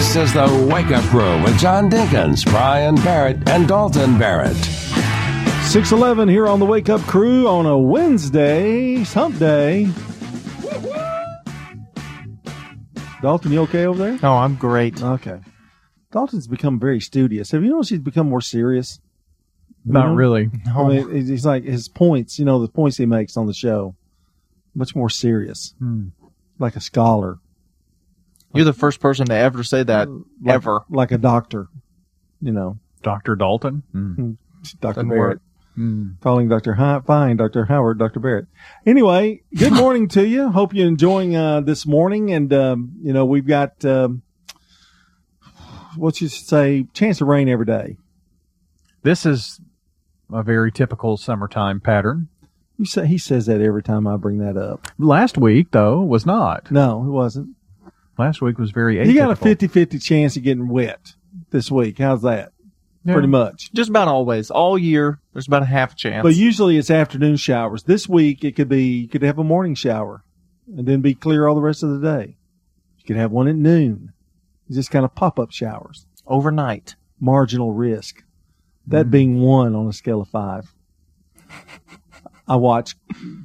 This is the Wake Up Crew with John Dinkins, Brian Barrett, and Dalton Barrett. 611 here on the Wake Up Crew on a Wednesday, hump day. Dalton, you okay over there? Oh, I'm great. Okay. Dalton's become very studious. Have you noticed he's become more serious? Not You know? really. I mean, he's- he's like his points, you know, the points he makes on the show, much more serious, Hmm. like a scholar, You're the first person to ever say that like, ever. like a doctor, you know, Dr. Dalton. Hmm. Dr. Barrett. work. Hmm. calling Dr. Hi- Fine, Dr. Howard, Dr. Barrett. Anyway, good morning to you. Hope you're enjoying uh, this morning. And, um, you know, we've got, um, what you say, chance of rain every day. This is a very typical summertime pattern. You say He says that every time I bring that up. Last week, though, was not. No, it wasn't. Last week was very atypical. You got a 50 50 chance of getting wet this week. How's that? Yeah. Pretty much. Just about always. All year, there's about a half chance. But usually it's afternoon showers. This week it could be, you could have a morning shower and then be clear all the rest of the day. You could have one at noon. Just kind of pop up showers. Overnight. marginal risk. That mm-hmm. being one on a scale of five. I watch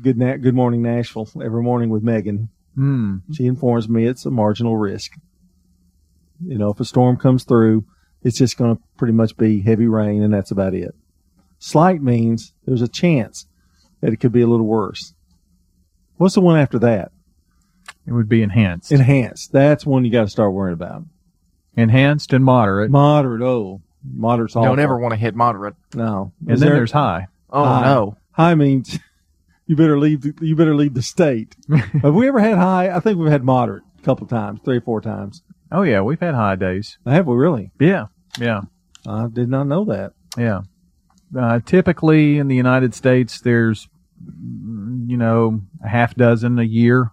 Good Na- Good Morning Nashville every morning with Megan. Hmm. She informs me it's a marginal risk. You know, if a storm comes through, it's just going to pretty much be heavy rain, and that's about it. Slight means there's a chance that it could be a little worse. What's the one after that? It would be enhanced. Enhanced. That's one you got to start worrying about. enhanced and moderate. Moderate. Oh, moderate's awful. Don't ever want to hit moderate. No. and Is then there- there's high. Oh, High. no. High means you better leave. The, you better leave the state. Have we ever had high? I think we've had moderate a couple times, three or four times. Oh, yeah, we've had high days. Have we really? Yeah. Yeah. I did not know that. Yeah. Uh, typically in the United States, there's, you know, a half dozen a year.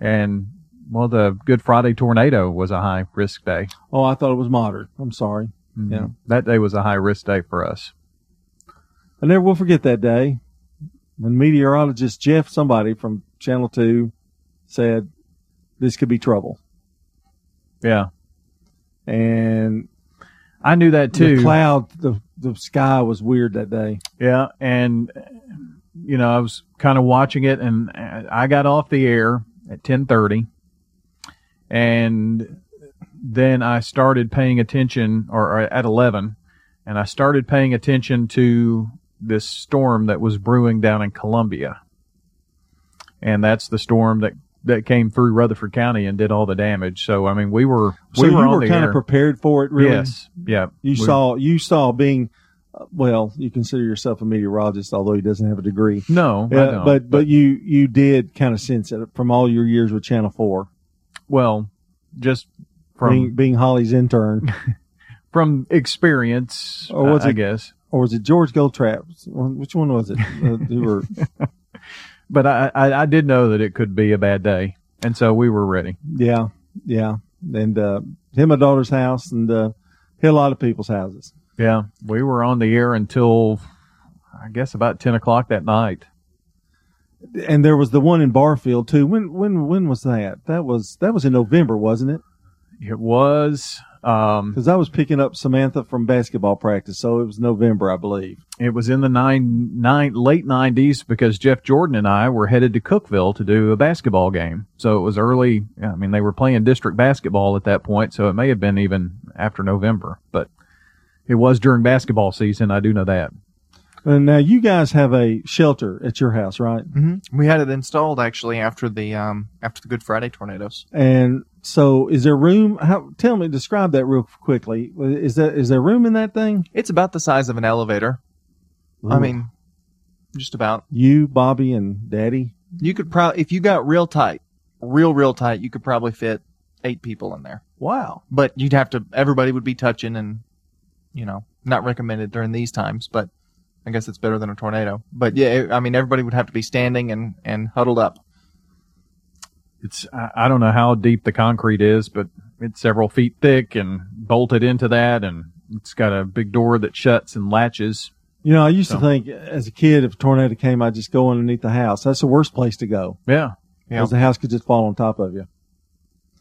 And, well, the Good Friday tornado was a high risk day. Oh, I thought it was moderate. I'm sorry. Yeah. That day was a high risk day for us. I never will forget that day when meteorologist Jeff, somebody from Channel Two, said this could be trouble, Yeah. and I knew that too. the cloud, the the sky was weird that day. Yeah, and you know, I was kind of watching it, and I got off the air at ten thirty, and then I started paying attention, or, or at eleven, and I started paying attention to this storm that was brewing down in Columbia, and that's the storm that that came through Rutherford County and did all the damage. So I mean, we were So we were you were kind air. of prepared for it, really. Yes, yeah. You We- saw you saw being uh, well. You consider yourself a meteorologist, although he doesn't have a degree. no, I don't. but but you you did kind of sense it from all your years with Channel Four, well, just from being being Holly's intern, from experience, Or was I, I guess. Or was it George Goldtrap? Which one was it? uh, were But I, I, I did know that it could be a bad day, and so we were ready. yeah yeah, and uh, hit my daughter's house and uh, hit a lot of people's houses. Yeah, we were on the air until I guess about ten o'clock that night. And there was the one in Barfield too. When when when was that? That was that was in November, wasn't it? It was um, Because I was picking up Samantha from basketball practice, so it was November, I believe. it was in the nine nine late nineties because Jeff Jordan and I were headed to Cookeville to do a basketball game. So it was early. I mean, they were playing district basketball at that point, so it may have been even after November, but it was during basketball season. I do know that. And now you guys have a shelter at your house, right? hmm We had it installed actually after the um after the Good Friday tornadoes. And so, is there room? How? Tell me, describe that real quickly. Is that is there room in that thing? It's about the size of an elevator. I mean, just about. you, Bobby, and Daddy. You could probably if you got real tight, real real tight, you could probably fit eight people in there. Wow. But you'd have to. Everybody would be touching, and you know, not recommended during these times. But I guess it's better than a tornado. But yeah, I mean, everybody would have to be standing and and huddled up. It's I, I don't know how deep the concrete is, but it's several feet thick and bolted into that, and it's got a big door that shuts and latches. You know, I used So- to think as a kid, if a tornado came, I'd just go underneath the house. That's the worst place to go Yeah, Yeah. because the house could just fall on top of you.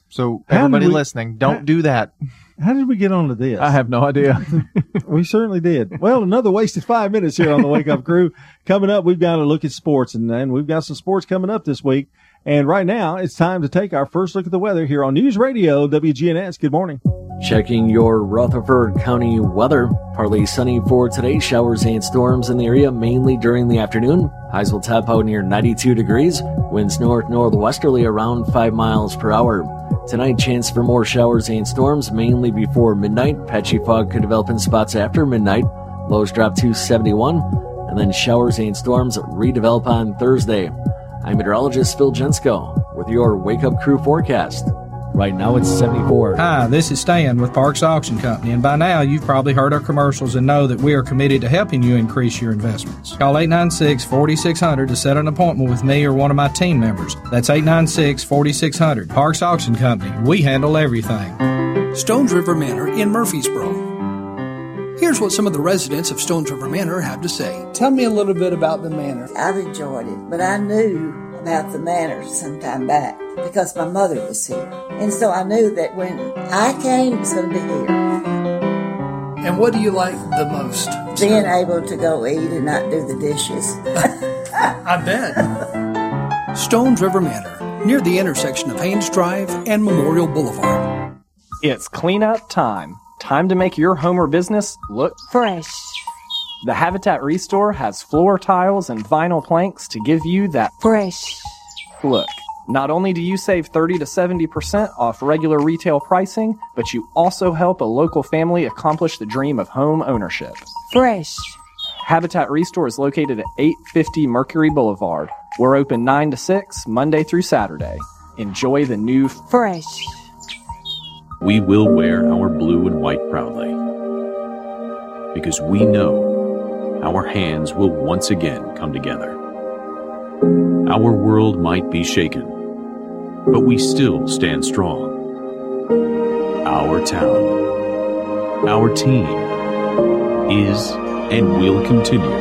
So How everybody we- listening, don't how- do that. How did we get onto this? I have no idea. We certainly did. Well, another wasted five minutes here on the Wake Up Crew. Coming up, we've got to look at sports, and, and we've got some sports coming up this week. And right now, it's time to take our first look at the weather here on News Radio WGNS. Good morning. Checking your Rutherford County weather. Partly sunny for today. Showers and storms in the area mainly during the afternoon. Highs will top out near 92 degrees. Winds north northwesterly around 5 miles per hour. Tonight, chance for more showers and storms mainly before midnight. Patchy fog could develop in spots after midnight. Lows drop to 71. And then showers and storms redevelop on Thursday. I'm meteorologist Phil Jensko with your Wake Up Crew forecast. Right now it's 74. Hi, this is Stan with Parks Auction Company, and by now you've probably heard our commercials and know that we are committed to helping you increase your investments. Call 896 4600 to set an appointment with me or one of my team members. That's 896 4600. Parks Auction Company, we handle everything. Stones River Manor in Murfreesboro. Here's what some of the residents of Stones River Manor have to say. Tell me a little bit about the manor. I've enjoyed it, but I knew about the manor some time back because my mother was here. And so I knew that when I came, it was going to be here. And what do you like the most? Being able to go eat and not do the dishes. I bet. Stones River Manor, near the intersection of Haynes Drive and Memorial Boulevard. It's cleanup time. Time to make your home or business look Fresh. The Habitat Restore has floor tiles and vinyl planks to give you that Fresh. look. Not only do you save 30 to 70% off regular retail pricing, but you also help a local family accomplish the dream of home ownership. Fresh. Habitat Restore is located at 850 Mercury Boulevard. We're open 9 to 6, Monday through Saturday. Enjoy the new Fresh. We will wear our blue and white proudly. Because we know our hands will once again come together. Our world might be shaken, but we still stand strong. Our town, our team is and will continue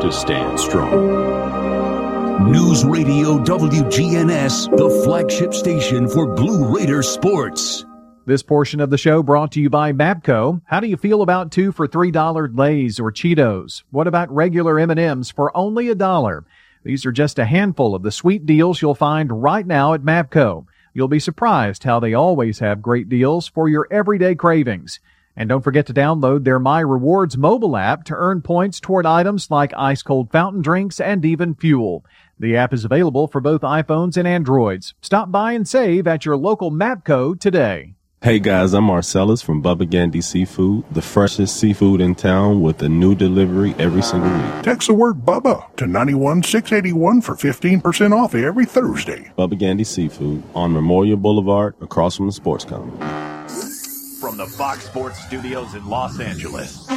to stand strong. News Radio WGNS, the flagship station for Blue Raider sports. This portion of the show brought to you by Mapco. How do you feel about two for three dollar Lay's or Cheetos? What about regular M&Ms for only a dollar? These are just a handful of the sweet deals you'll find right now at Mapco. You'll be surprised how they always have great deals for your everyday cravings. And don't forget to download their My Rewards mobile app to earn points toward items like ice cold fountain drinks and even fuel. The app is available for both iPhones and Androids. Stop by and save at your local Mapco today. Hey guys, I'm Marcellus from Bubba Gandy Seafood, the freshest seafood in town with a new delivery every single week. Text the word Bubba to 91681 for 15% off every Thursday. Bubba Gandy Seafood on Memorial Boulevard across from the sports complex. From the Fox Sports Studios in Los Angeles,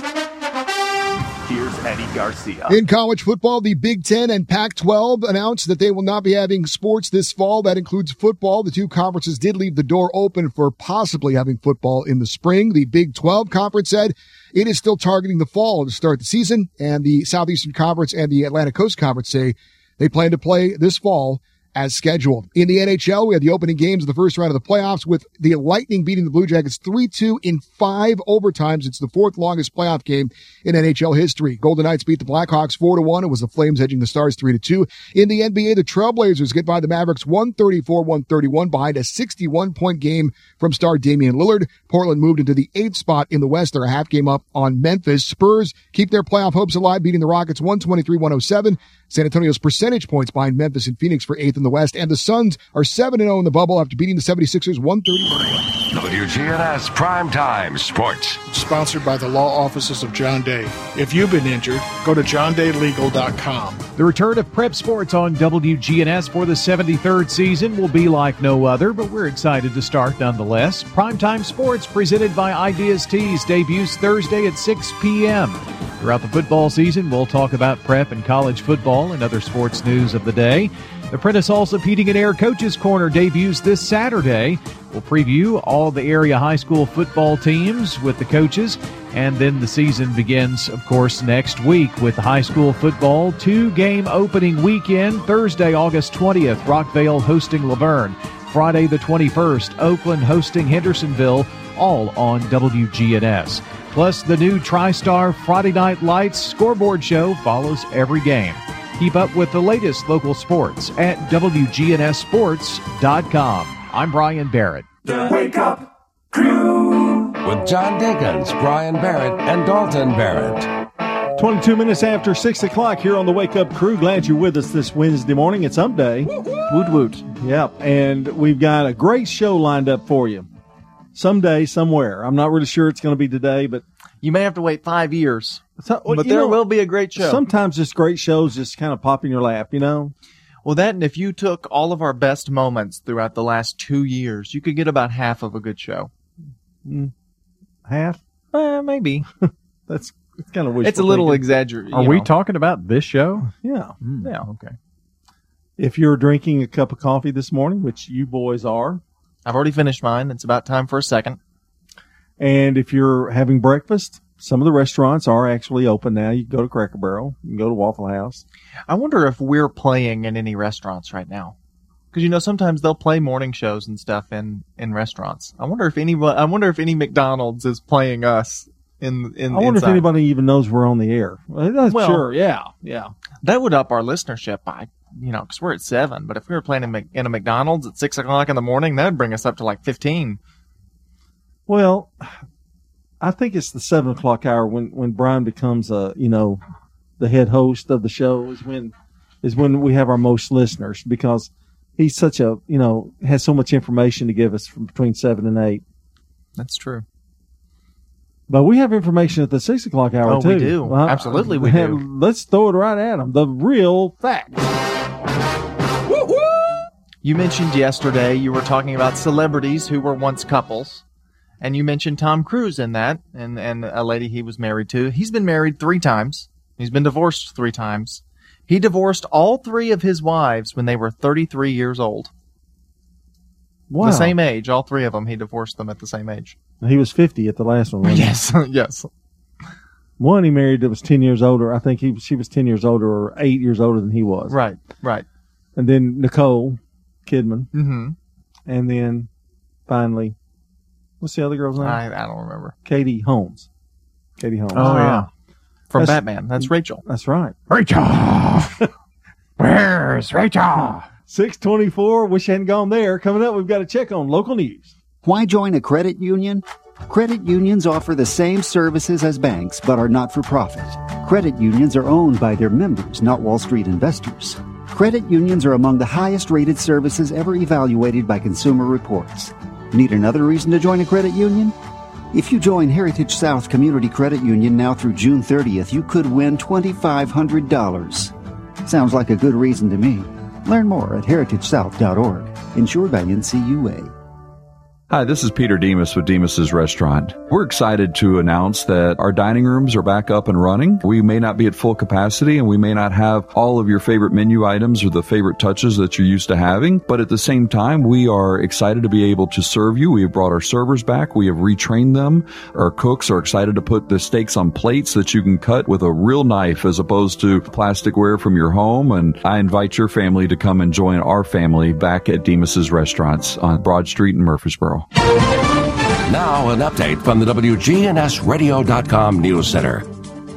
here's Eddie Garcia. In college football, the Big Ten and Pac 12 announced that they will not be having sports this fall. That includes football. The two conferences did leave the door open for possibly having football in the spring. The Big 12 conference said it is still targeting the fall to start the season, and the Southeastern Conference and the Atlantic Coast Conference say they plan to play this fall as scheduled. In the NHL, we had the opening games of the first round of the playoffs with the Lightning beating the Blue Jackets 3-2 in five overtimes. It's the fourth longest playoff game in NHL history. Golden Knights beat the Blackhawks 4-1. It was the Flames edging the Stars 3-2. In the NBA, the Trailblazers get by the Mavericks 134-131 behind a 61 point game from star Damian Lillard. Portland moved into the eighth spot in the West. They're a half game up on Memphis. Spurs keep their playoff hopes alive, beating the Rockets 123-107. San Antonio's percentage points behind Memphis and Phoenix for eighth in the West. And the Suns are 7-0 in the bubble after beating the 76ers 130. WGNS Primetime Sports. Sponsored by the law offices of John Day. If you've been injured, go to johndaylegal.com. The return of prep sports on WGNS for the 73rd season will be like no other, but we're excited to start nonetheless. Primetime Sports presented by Ideas Tees debuts Thursday at 6 p.m. Throughout the football season, we'll talk about prep and college football and other sports news of the day. The Prentice Allsup Heating and Air Coaches Corner debuts this Saturday. We'll preview all the area high school football teams with the coaches, and then the season begins, of course, next week with high school football. Two game opening weekend, Thursday, August 20th, Rockvale hosting La Vergne. Friday the 21st, Oakland hosting Hendersonville, all on WGNS. Plus, the new TriStar Friday Night Lights scoreboard show follows every game. Keep up with the latest local sports at WGNSSports.com. I'm Brian Barrett. The Wake Up Crew with John Dinkins, Brian Barrett, and Dalton Barrett. 22 minutes after 6 o'clock here on the Wake Up Crew. Glad you're with us this Wednesday morning. It's Hump Day. Woot woot. Yep. And we've got a great show lined up for you. Someday, somewhere. I'm not really sure it's going to be today, but. You may have to wait five years. So, well, but there know, will be a great show. Sometimes just great shows just kind of pop in your lap, you know? Well, that and if you took all of our best moments throughout the last two years, you could get about half of a good show. Mm. Half? Uh, maybe. That's it's kind of wishful It's a little thinking. exaggerated. Are we talking about this show? Yeah. Yeah. Okay. If you're drinking a cup of coffee this morning, which you boys are, I've already finished mine. It's about time for a second. And if you're having breakfast, some of the restaurants are actually open now. You can go to Cracker Barrel, you can go to Waffle House. I wonder if we're playing in any restaurants right now. Because you know sometimes they'll play morning shows and stuff in in restaurants. I wonder if any I wonder if any McDonald's is playing us in in. I wonder inside. if anybody even knows we're on the air. Well, sure. Yeah. Yeah. that would up our listenership by you know because we're at seven. But if we were playing in, in a McDonald's at six o'clock in the morning, that'd bring us up to like fifteen. Well, I think it's the seven o'clock hour when, when Brian becomes a you know the head host of the show is when is when we have our most listeners because he's such a you know has so much information to give us from between seven and eight. That's true. But we have information at the six o'clock hour Oh, too. we do. Uh, Absolutely we do. Let's throw it right at him. The real facts. You mentioned yesterday you were talking about celebrities who were once couples, and you mentioned Tom Cruise in that, and and a lady he was married to. He's been married three times. He's been divorced three times. He divorced all three of his wives when they were 33 years old. Wow. The same age, all three of them. He divorced them at the same age. He was fifty at the last one. wasn't? Yes, yes. One he married that was ten years older. I think he she was ten years older or eight years older than he was. Right, right. And then Nicole Kidman. Mm-hmm. And then finally, what's the other girl's name? I, I don't remember. Katie Holmes. Katie Holmes. Oh, yeah. Ah. From That's- Batman. That's Rachel. That's right. Rachel! Where's Rachel? 624. Wish I hadn't gone there. Coming up, we've got to check on local news. Why join a credit union? Credit unions offer the same services as banks but are not for profit. Credit unions are owned by their members, not Wall Street investors. Credit unions are among the highest rated services ever evaluated by Consumer Reports. Need another reason to join a credit union? If you join Heritage South Community Credit Union now through June 30th, you could win $2,500. Sounds like a good reason to me. Learn more at heritagesouth.org. Insured by NCUA. Hi, this is Peter Demos with Demos's Restaurant. We're excited to announce that our dining rooms are back up and running. We may not be at full capacity and we may not have all of your favorite menu items or the favorite touches that you're used to having, but at the same time, we are excited to be able to serve you. We have brought our servers back. We have retrained them. Our cooks are excited to put the steaks on plates that you can cut with a real knife as opposed to plasticware from your home. And I invite your family to come and join our family back at Demos's Restaurants on Broad Street in Murfreesboro. Now, an update from the WGNSradio.com News Center.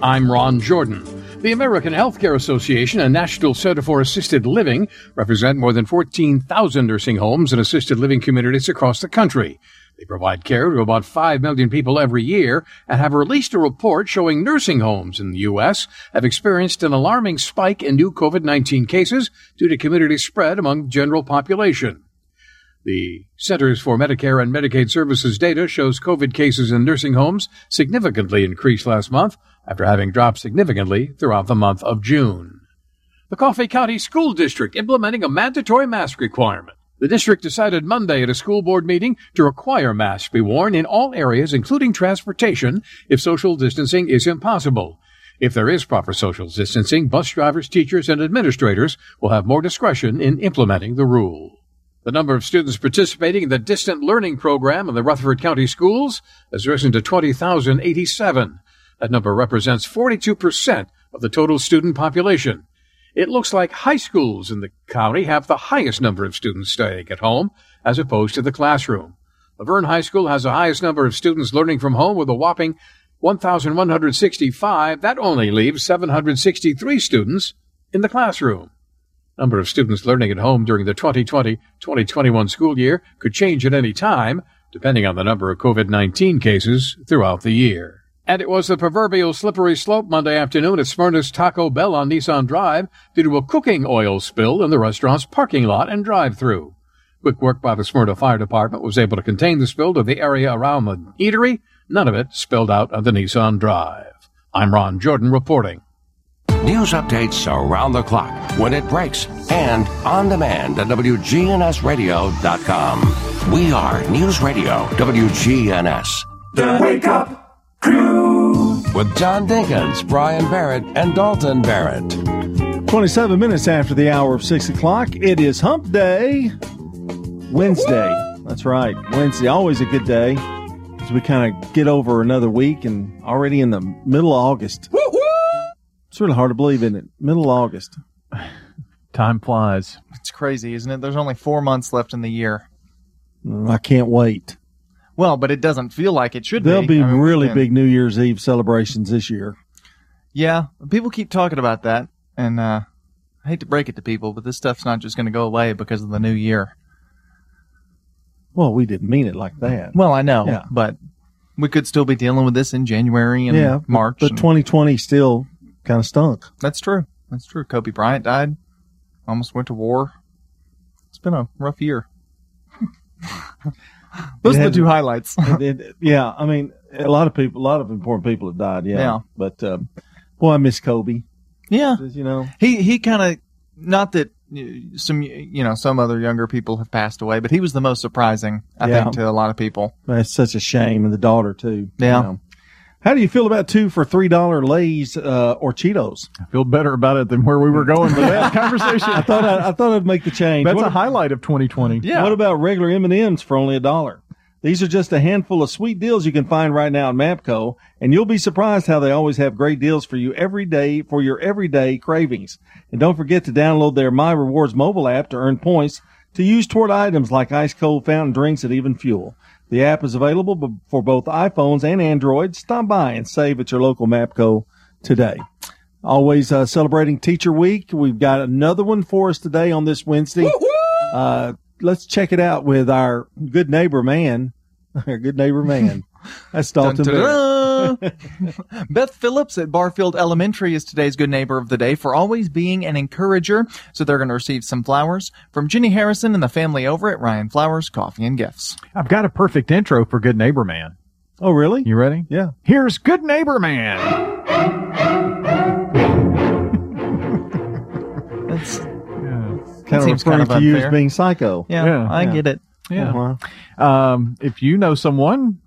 I'm Ron Jordan. The American Healthcare Association and National Center for Assisted Living represent more than 14,000 nursing homes and assisted living communities across the country. They provide care to about 5 million people every year and have released a report showing nursing homes in the U.S. have experienced an alarming spike in new COVID-19 cases due to community spread among general population. The Centers for Medicare and Medicaid Services data shows COVID cases in nursing homes significantly increased last month after having dropped significantly throughout the month of June. The Coffee County School District implementing a mandatory mask requirement. The district decided Monday at a school board meeting to require masks be worn in all areas, including transportation, if social distancing is impossible. If there is proper social distancing, bus drivers, teachers, and administrators will have more discretion in implementing the rule. The number of students participating in the distant learning program in the Rutherford County schools has risen to 20,087. That number represents 42% of the total student population. It looks like high schools in the county have the highest number of students staying at home as opposed to the classroom. La Vergne High School has the highest number of students learning from home with a whopping 1,165. That only leaves 763 students in the classroom. Number of students learning at home during the 2020-2021 school year could change at any time, depending on the number of COVID-19 cases throughout the year. And it was the proverbial slippery slope Monday afternoon at Smyrna's Taco Bell on Nissan Drive due to a cooking oil spill in the restaurant's parking lot and drive-through. Quick work by the Smyrna Fire Department was able to contain the spill to the area around the eatery. None of it spilled out on the Nissan Drive. I'm Ron Jordan reporting. News updates around the clock, when it breaks, and on demand at WGNSradio.com. We are News Radio WGNS. The Wake Up Crew. With John Dinkins, Brian Barrett, and Dalton Barrett. 27 minutes after the hour of 6 o'clock, it is Hump Day. Wednesday. That's right. Wednesday, always a good day as we kind of get over another week and already in the middle of August. It's really hard to believe, isn't it? Middle of August. Time flies. It's crazy, isn't it? There's only four months left in the year. Mm, I can't wait. Well, but it doesn't feel like it should be. There'll be. be I mean, really can- big New Year's Eve celebrations this year. Yeah, people keep talking about that, and uh, I hate to break it to people, but this stuff's not just going to go away because of the new year. Well, we didn't mean it like that. Well, I know, Yeah. but we could still be dealing with this in January and yeah, March. But and- 2020 still kind of stunk. That's true. That's true. Kobe Bryant died. Almost went to war. It's been a rough year. Those It are the two highlights. it- it- yeah, I mean, a lot of people, a lot of important people have died. Yeah, Yeah. but um, boy, I miss Kobe. Yeah, you know, he he kind of not that some you know some other younger people have passed away, but he was the most surprising, I Yeah. think, to a lot of people. It's such a shame, and the daughter too. Yeah. you know. How do you feel about two for three dollar Lay's uh, or Cheetos? I feel better about it than where we were going with that conversation. I thought I, I thought I'd make the change. That's What a ab- highlight of 2020. Yeah. What about regular M and M's for only a dollar? These are just a handful of sweet deals you can find right now at Mapco, and you'll be surprised how they always have great deals for you every day for your everyday cravings. And don't forget to download their My Rewards mobile app to earn points to use toward items like ice cold fountain drinks and even fuel. The app is available for both iPhones and Android. Stop by and save at your local Mapco today. Always uh, celebrating Teacher Week. We've got another one for us today on this Wednesday. Uh, let's check it out with our good neighbor man. Our good neighbor man. That's Dalton. Dun, Beth Phillips at Barfield Elementary is today's good neighbor of the day for always being an encourager. So they're going to receive some flowers from Ginny Harrison and the family over at Ryan Flowers Coffee and Gifts. I've got a perfect intro for Good Neighbor Man. Oh, really? You ready? Yeah. Here's Good Neighbor Man. That's kind of seems referring kind of to you as being psycho. Yeah, I get it. Yeah. Um, if you know someone,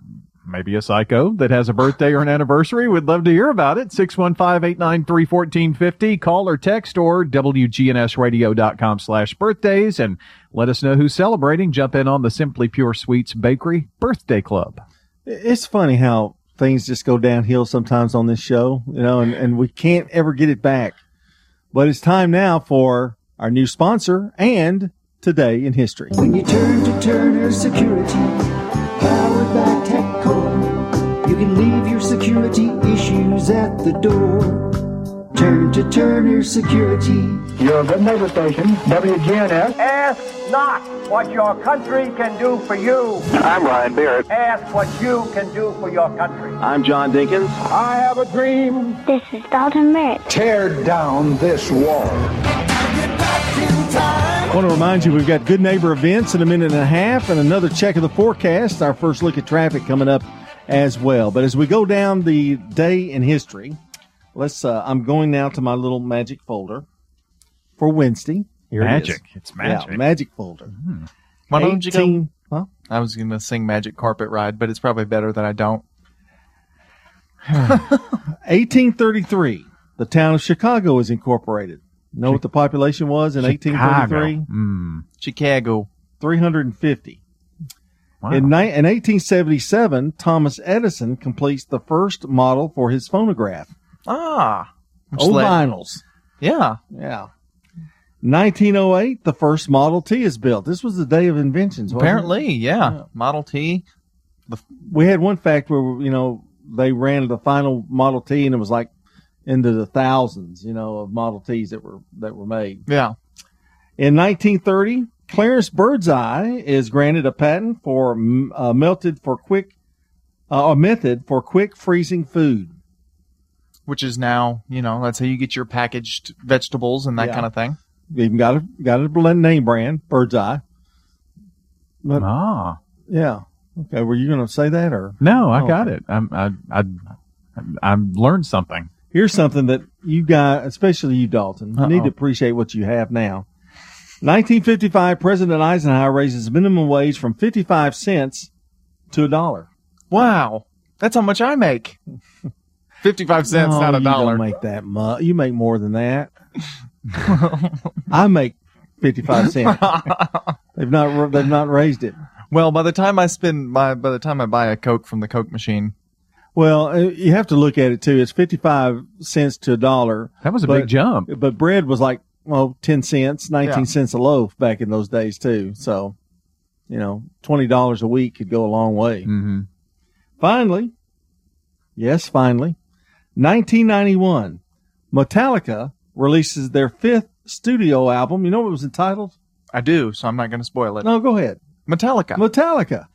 maybe a psycho, that has a birthday or an anniversary, we'd love to hear about it. 615-893-1450. Call or text or WGNSradio.com slash birthdays and let us know who's celebrating. Jump in on the Simply Pure Sweets Bakery Birthday Club. It's funny how things just go downhill sometimes on this show, you know, and, and we can't ever get it back. But it's time now for our new sponsor and today in history. When you turn to Turner Security, can leave your security issues at the door. Turn to Turner Security. Your good neighbor station, WGNS. Ask not what your country can do for you. I'm Ryan Barrett. Ask what you can do for your country. I'm John Dinkins. I have a dream. This is Dalton Barrett. Tear down this wall. I want to remind you we've got good neighbor events in a minute and a half and another check of the forecast. Our first look at traffic coming up as well. But as we go down the day in history, let's. Uh, I'm going now to my little magic folder for Wednesday. Here Magic. it is. It's magic. Yeah, magic folder. Why don't you 18 go? Huh? I was going to sing Magic Carpet Ride, but it's probably better that I don't. 1833, the town of Chicago is incorporated. Know what the population was in 1833? Mm. Chicago. 350. Wow. In, ni- in 1877, Thomas Edison completes the first model for his phonograph. Ah. Old vinyls. Yeah. Yeah. 1908, the first Model T is built. This was the day of inventions. Apparently, yeah. Model T. we had one fact where you know they ran the final Model T and it was like into the thousands, you know, of Model Ts that were that were made. Yeah. In 1930, Clarence Birdseye is granted a patent for uh, melted for quick uh, a method for quick freezing food. Which is now, you know, that's how you get your packaged vegetables and that Yeah. kind of thing. They even got a got a blend name brand, Birdseye. But, ah, yeah. Okay, were you going to say that or No, I Oh, got okay. it. I'm, I, I, I learned something. Here's something that you guys, especially you, Dalton, you need to appreciate what you have now. 1955, President Eisenhower raises minimum wage from 55 cents to a dollar. Wow. That's how much I make. 55 cents, No, not a you dollar. Don't make that much. You make more than that. I make 55 cents. they've not they've not raised it. Well, by the time I spend my, by the time I buy a Coke from the Coke machine, Well, uh, you have to look at it too. It's 55 cents to a dollar. That was a But- big jump. But bread was like, well, 10 cents, 19 Yeah. cents a loaf back in those days too. So, you know, $20 a week could go a long way. Mm-hmm. Finally, yes, finally, 1991, Metallica releases their fifth studio album. You know what it was entitled? I do, so I'm not going to spoil it. No, go ahead. Metallica. Metallica.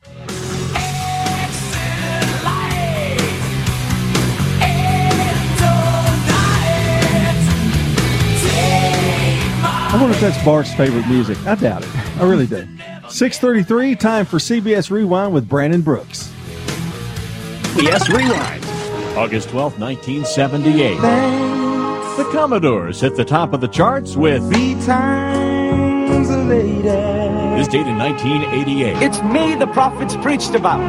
I wonder if that's Bart's favorite music. I doubt it. I really do. 633, time for CBS Rewind with Brandon Brooks. CBS Rewind. August 12, 1978. The Commodores hit the top of the charts with times later. this date in 1988. It's me the prophets preached about.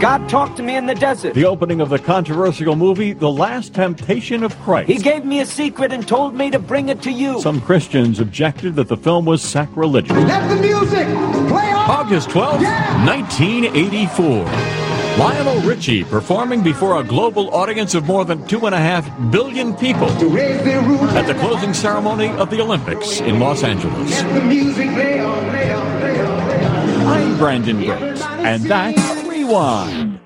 God talked to me in the desert. The opening of the controversial movie The Last Temptation of Christ. He gave me a secret and told me to bring it to you. Some Christians objected that the film was sacrilegious. Let the music play on. August 12th, 1984. Lionel Richie performing before a global audience of more than two and a half billion people at the closing ceremony of the Olympics in Los Angeles. The music play on, play on, play on, play on. I'm Brandon Brooks, and that's Rewind.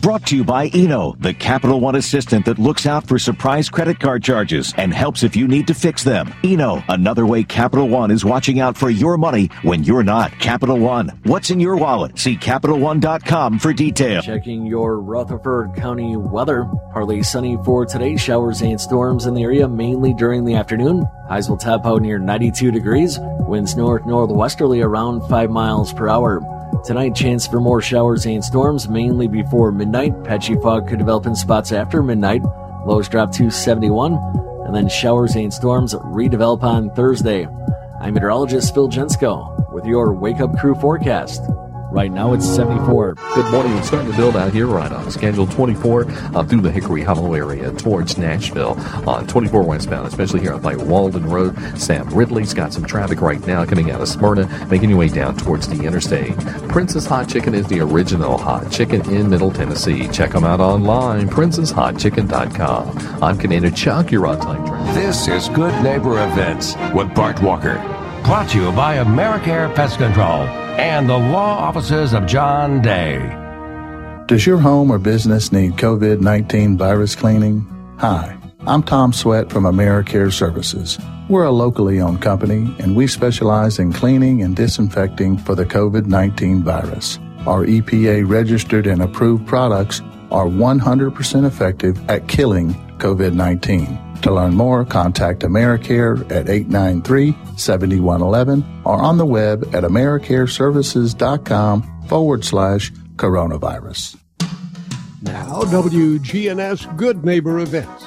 Brought to you by Eno, the Capital One assistant that looks out for surprise credit card charges and helps if you need to fix them. Eno, another way Capital One is watching out for your money when you're not. Capital One, what's in your wallet? See CapitalOne.com for details. Checking your Rutherford County weather. Partly sunny for today. Showers and storms in the area mainly during the afternoon. Highs will top out near 92 degrees. Winds north northwesterly around 5 miles per hour. Tonight, chance for more showers and storms mainly before midnight. Patchy fog could develop in spots after midnight. Lows drop to 71. And then showers and storms redevelop on Thursday. I'm meteorologist Phil Jensko with your Wake Up Crew forecast. Right now it's 74. Good morning. It's starting to build out here right on Schedule 24 uh, through the Hickory Hollow area towards Nashville on 24 westbound, especially here up by Walden Road. Sam Ridley's got some traffic right now coming out of Smyrna, making your way down towards the interstate. Princess Hot Chicken is the original hot chicken in Middle Tennessee. Check them out online, princesshotchicken.com. I'm Commander Chuck, your on time track. This is Good Neighbor Events with Bart Walker. Brought to you by Americare Pest Control and the law offices of John Day. Does your home or business need COVID 19 virus cleaning? Hi, I'm Tom Sweat from AmeriCare Services. We're a locally owned company and we specialize in cleaning and disinfecting for the COVID 19 virus. Our EPA registered and approved products are 100% effective at killing COVID 19. To learn more, contact AmeriCare at 893 7111 or on the web at AmeriCareServices.com forward slash coronavirus. Now, WGNS Good Neighbor Events.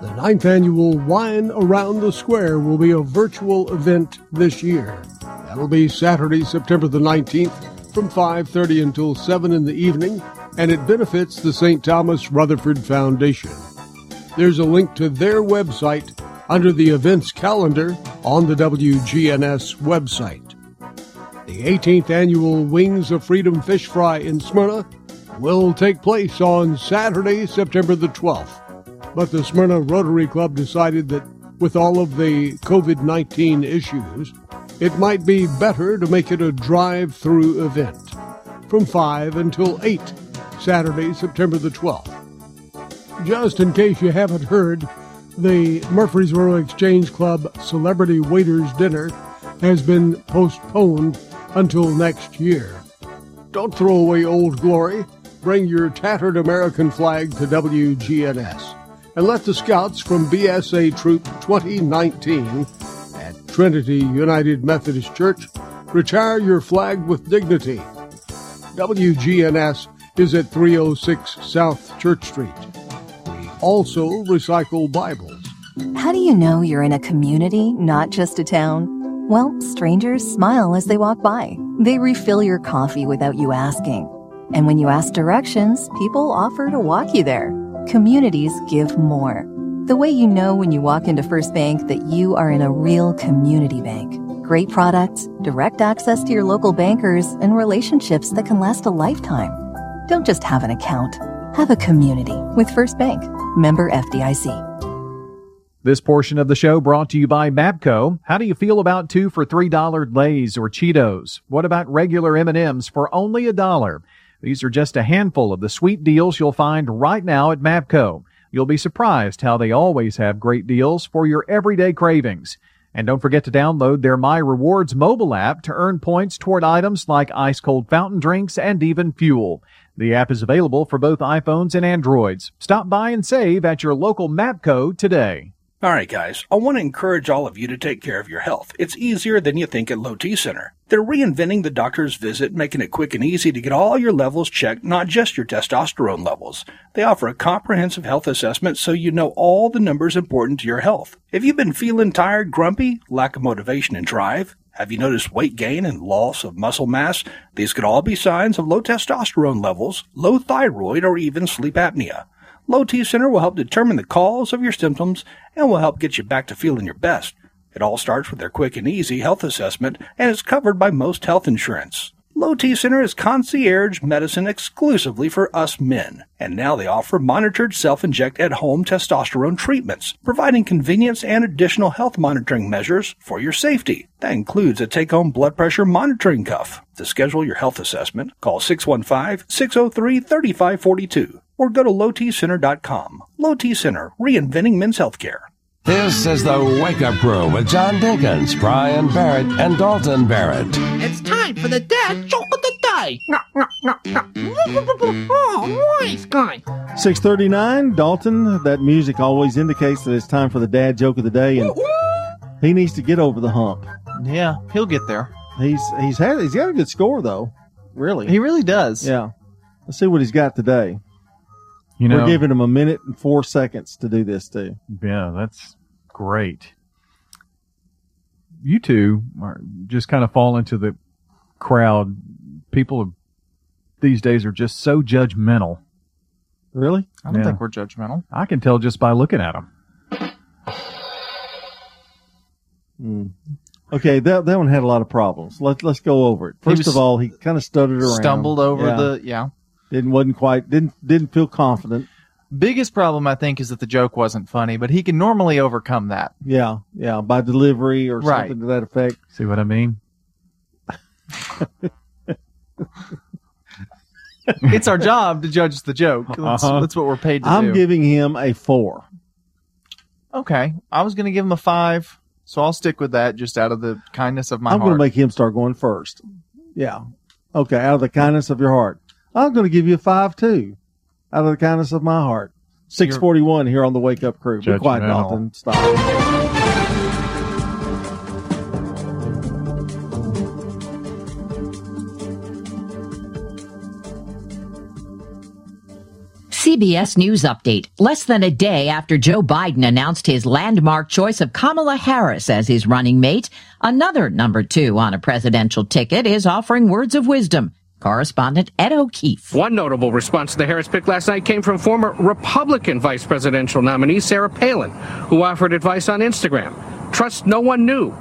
The ninth annual Wine Around the Square will be a virtual event this year. That'll be Saturday, September the 19th from 5.30 until 7 in the evening, and it benefits the St. Thomas Rutherford Foundation. There's a link to their website under the events calendar on the WGNS website. The 18th annual Wings of Freedom Fish Fry in Smyrna will take place on Saturday, September the 12th. But the Smyrna Rotary Club decided that with all of the COVID 19 issues, it might be better to make it a drive through event from 5 until 8, Saturday, September the 12th. Just in case you haven't heard, the Murfreesboro Exchange Club Celebrity Waiters Dinner has been postponed until next year. Don't throw away old glory. Bring your tattered American flag to WGNS and let the scouts from BSA Troop 2019 at Trinity United Methodist Church retire your flag with dignity. WGNS is at 306 South Church Street. We also recycle Bibles. How do you know you're in a community, not just a town? Well, strangers smile as they walk by. They refill your coffee without you asking. And when you ask directions, people offer to walk you there. Communities give more. The way you know when you walk into First Bank that you are in a real community bank. Great products, direct access to your local bankers, and relationships that can last a lifetime. Don't just have an account. Have a community with First Bank. Member FDIC. This portion of the show brought to you by Mapco. How do you feel about two for three dollar Lay's or Cheetos? What about regular M&Ms for only a dollar? These are just a handful of the sweet deals you'll find right now at Mapco. You'll be surprised how they always have great deals for your everyday cravings. And don't forget to download their My Rewards mobile app to earn points toward items like ice cold fountain drinks and even fuel. The app is available for both iPhones and Androids. Stop by and save at your local Mapco today. All right, guys, I want to encourage all of you to take care of your health. It's easier than you think at Low T Center. They're reinventing the doctor's visit, making it quick and easy to get all your levels checked, not just your testosterone levels. They offer a comprehensive health assessment so you know all the numbers important to your health. If you've been feeling tired, grumpy, lack of motivation and drive, have you noticed weight gain and loss of muscle mass? These could all be signs of low testosterone levels, low thyroid, or even sleep apnea. Low T Center will help determine the cause of your symptoms and will help get you back to feeling your best. It all starts with their quick and easy health assessment and is covered by most health insurance. Low T Center is concierge medicine exclusively for us men, and now they offer monitored self-inject at home testosterone treatments, providing convenience and additional health monitoring measures for your safety. That includes a take-home blood pressure monitoring cuff. To schedule your health assessment, call 615-603-3542 or go to lowtcenter.com. Low T Center, reinventing men's healthcare. This is the Wake Up Crew with John Dinkins, Brian Barrett, and Dalton Barrett. It's time for the dad joke of the day. Oh, nice guy. 639, Dalton, that music always indicates that it's time for the dad joke of the day, and he needs to get over the hump. Yeah, he'll get there. He's he's had he's got a good score though. Really. He really does. Yeah. Let's see what he's got today. You know, We're giving him a minute and four seconds to do this too. Yeah, that's great. You two are just kind of fall into the crowd. People are, these days are just so judgmental. Really? I don't Yeah. think we're judgmental. I can tell just by looking at them. Mm. Okay, that that one had a lot of problems. Let's let's go over it. First was- of all, he kind of stuttered around, Stumbled over Yeah. the yeah. Didn't wasn't quite didn't didn't feel confident. Biggest problem I think is that the joke wasn't funny, but he can normally overcome that. Yeah, yeah, by delivery or Right. something to that effect. See what I mean? it's our job to judge the joke. That's, Uh-huh. that's what we're paid to I'm do. giving him a four. okay, I was going to give him a five, so I'll stick with that just out of the kindness of my I'm heart. going to make him start going first. Yeah. Okay, out of the kindness of your heart. I'm going to give you a five too, out of the kindness of my heart. Six forty one here on the Wake Up Crew. Be quiet, Judgmental. Dalton. Stop. CBS News Update. Less than a day after Joe Biden announced his landmark choice of Kamala Harris as his running mate, another number two on a presidential ticket is offering words of wisdom. Correspondent Ed O'Keefe. One notable response to the Harris pick last night came from former Republican vice presidential nominee Sarah Palin, who offered advice on Instagram. Trust no one new.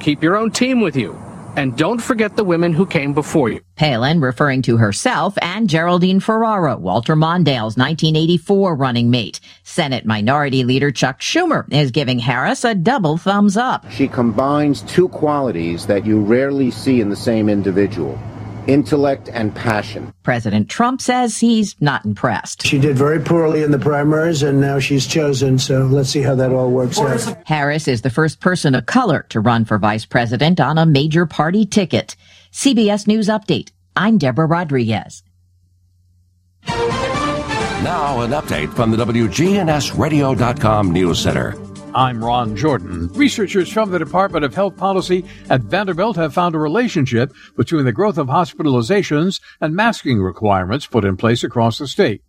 Keep your own team with you. And don't forget the women who came before you. Palin referring to herself and Geraldine Ferraro, Walter Mondale's 1984 running mate. Senate Minority Leader Chuck Schumer is giving Harris a double thumbs up. She combines two qualities that you rarely see in the same individual intellect and passion. President Trump says he's not impressed. She did very poorly in the primaries and now she's chosen, so let's see how that all works out. Harris is the first person of color to run for vice president on a major party ticket. CBS News Update. I'm Deborah Rodriguez. Now, an update from the WGNSradio.com News Center. I'm Ron Jordan. Researchers from the Department of Health Policy at Vanderbilt have found a relationship between the growth of hospitalizations and masking requirements put in place across the state.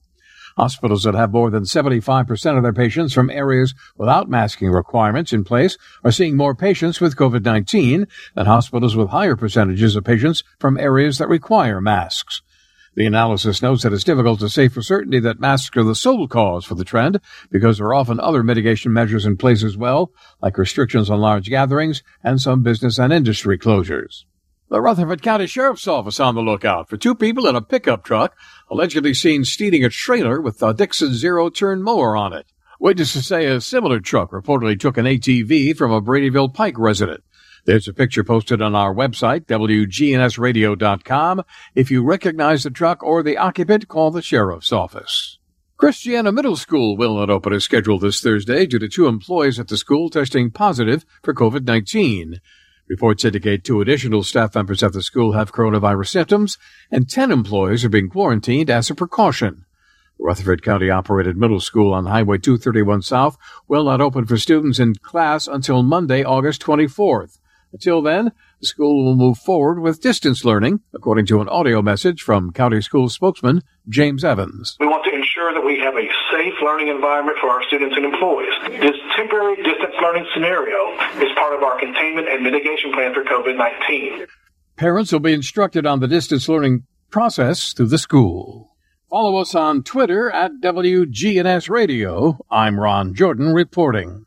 Hospitals that have more than 75% of their patients from areas without masking requirements in place are seeing more patients with COVID-19 than hospitals with higher percentages of patients from areas that require masks. The analysis notes that it's difficult to say for certainty that masks are the sole cause for the trend because there are often other mitigation measures in place as well, like restrictions on large gatherings and some business and industry closures. The Rutherford County Sheriff's Office on the lookout for two people in a pickup truck allegedly seen stealing a trailer with a Dixon zero turn mower on it. Witnesses say a similar truck reportedly took an ATV from a Bradyville Pike resident. There's a picture posted on our website, WGNSradio.com. If you recognize the truck or the occupant, call the sheriff's office. Christiana Middle School will not open as scheduled this Thursday due to two employees at the school testing positive for COVID-19. Reports indicate two additional staff members at the school have coronavirus symptoms, and 10 employees are being quarantined as a precaution. Rutherford County operated middle school on Highway 231 South will not open for students in class until Monday, August 24th. Until then, the school will move forward with distance learning, according to an audio message from county school spokesman James Evans. We want to ensure that we have a safe learning environment for our students and employees. This temporary distance learning scenario is part of our containment and mitigation plan for COVID-19. Parents will be instructed on the distance learning process through the school. Follow us on Twitter at WGNS Radio. I'm Ron Jordan reporting.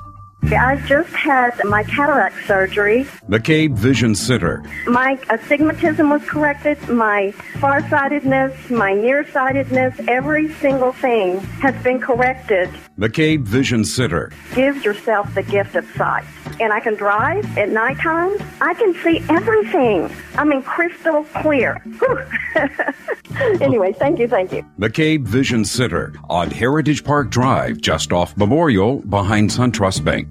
I just had my cataract surgery. McCabe Vision Center. My astigmatism was corrected. My farsightedness, my nearsightedness, every single thing has been corrected. McCabe Vision Center. Give yourself the gift of sight. And I can drive at night nighttime. I can see everything. I mean, crystal clear. anyway, thank you, thank you. McCabe Vision Center on Heritage Park Drive, just off Memorial, behind SunTrust Bank.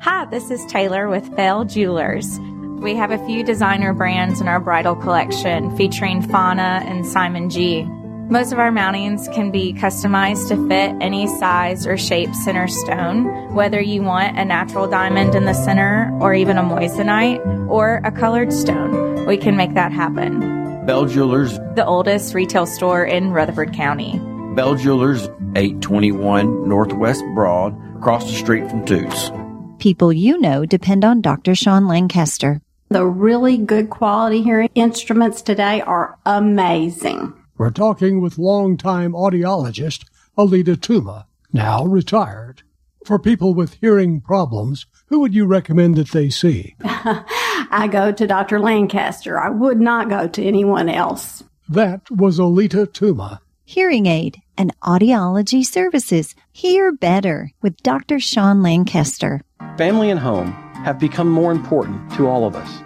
Hi, this is Taylor with Bell Jewelers. We have a few designer brands in our bridal collection featuring Fauna and Simon G. Most of our mountings can be customized to fit any size or shape center stone, whether you want a natural diamond in the center or even a moissanite or a colored stone. We can make that happen. Bell Jewelers, The oldest retail store in Rutherford County. Bell Jewelers, 821 Northwest Broad, across the street from Toots. People you know depend on Dr. Sean Lancaster. The really good quality hearing instruments today are amazing. We're talking with longtime audiologist Alita Tuma, now retired. For people with hearing problems, who would you recommend that they see? I go to Dr. Lancaster. I would not go to anyone else. That was Alita Tuma. Hearing aid and audiology services. Hear better with Dr. Sean Lancaster. Family and home have become more important to all of us.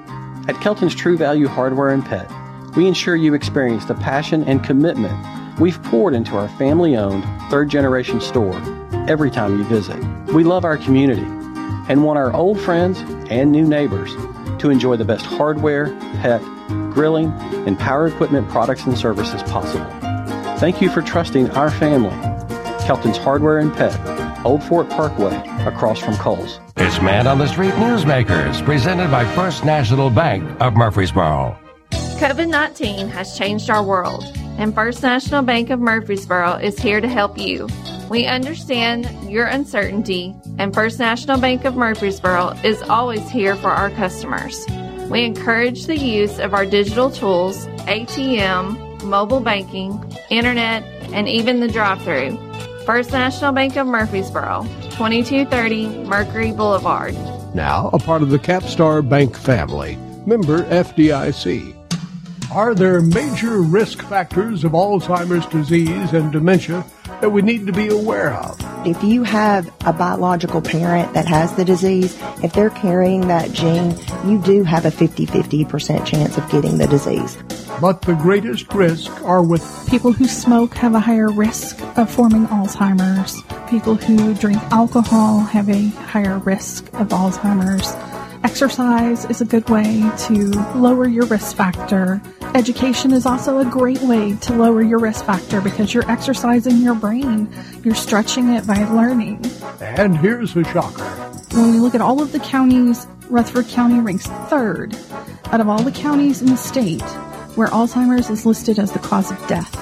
At Kelton's True Value Hardware and Pet, we ensure you experience the passion and commitment we've poured into our family owned third generation store every time you visit. We love our community and want our old friends and new neighbors to enjoy the best hardware, pet, grilling, and power equipment products and services possible. Thank you for trusting our family. Kelton's Hardware and Pet, Old Fort Parkway, across from Kohl's. It's Man on the Street Newsmakers, presented by First National Bank of Murfreesboro. COVID 19 has changed our world, and First National Bank of Murfreesboro is here to help you. We understand your uncertainty, and First National Bank of Murfreesboro is always here for our customers. We encourage the use of our digital tools, ATM, mobile banking, internet, and even the drive through. First National Bank of Murfreesboro, 2230 Mercury Boulevard. Now a part of the Capstar Bank family. Member FDIC. Are there major risk factors of Alzheimer's disease and dementia that we need to be aware of? If you have a biological parent that has the disease, if they're carrying that gene, you do have a 50 50% chance of getting the disease. But the greatest risk are with People who smoke have a higher risk of forming Alzheimer's. People who drink alcohol have a higher risk of Alzheimer's. Exercise is a good way to lower your risk factor. Education is also a great way to lower your risk factor because you're exercising your brain. You're stretching it by learning. And here's the shocker. When we look at all of the counties, Rutherford County ranks third out of all the counties in the state where Alzheimer's is listed as the cause of death.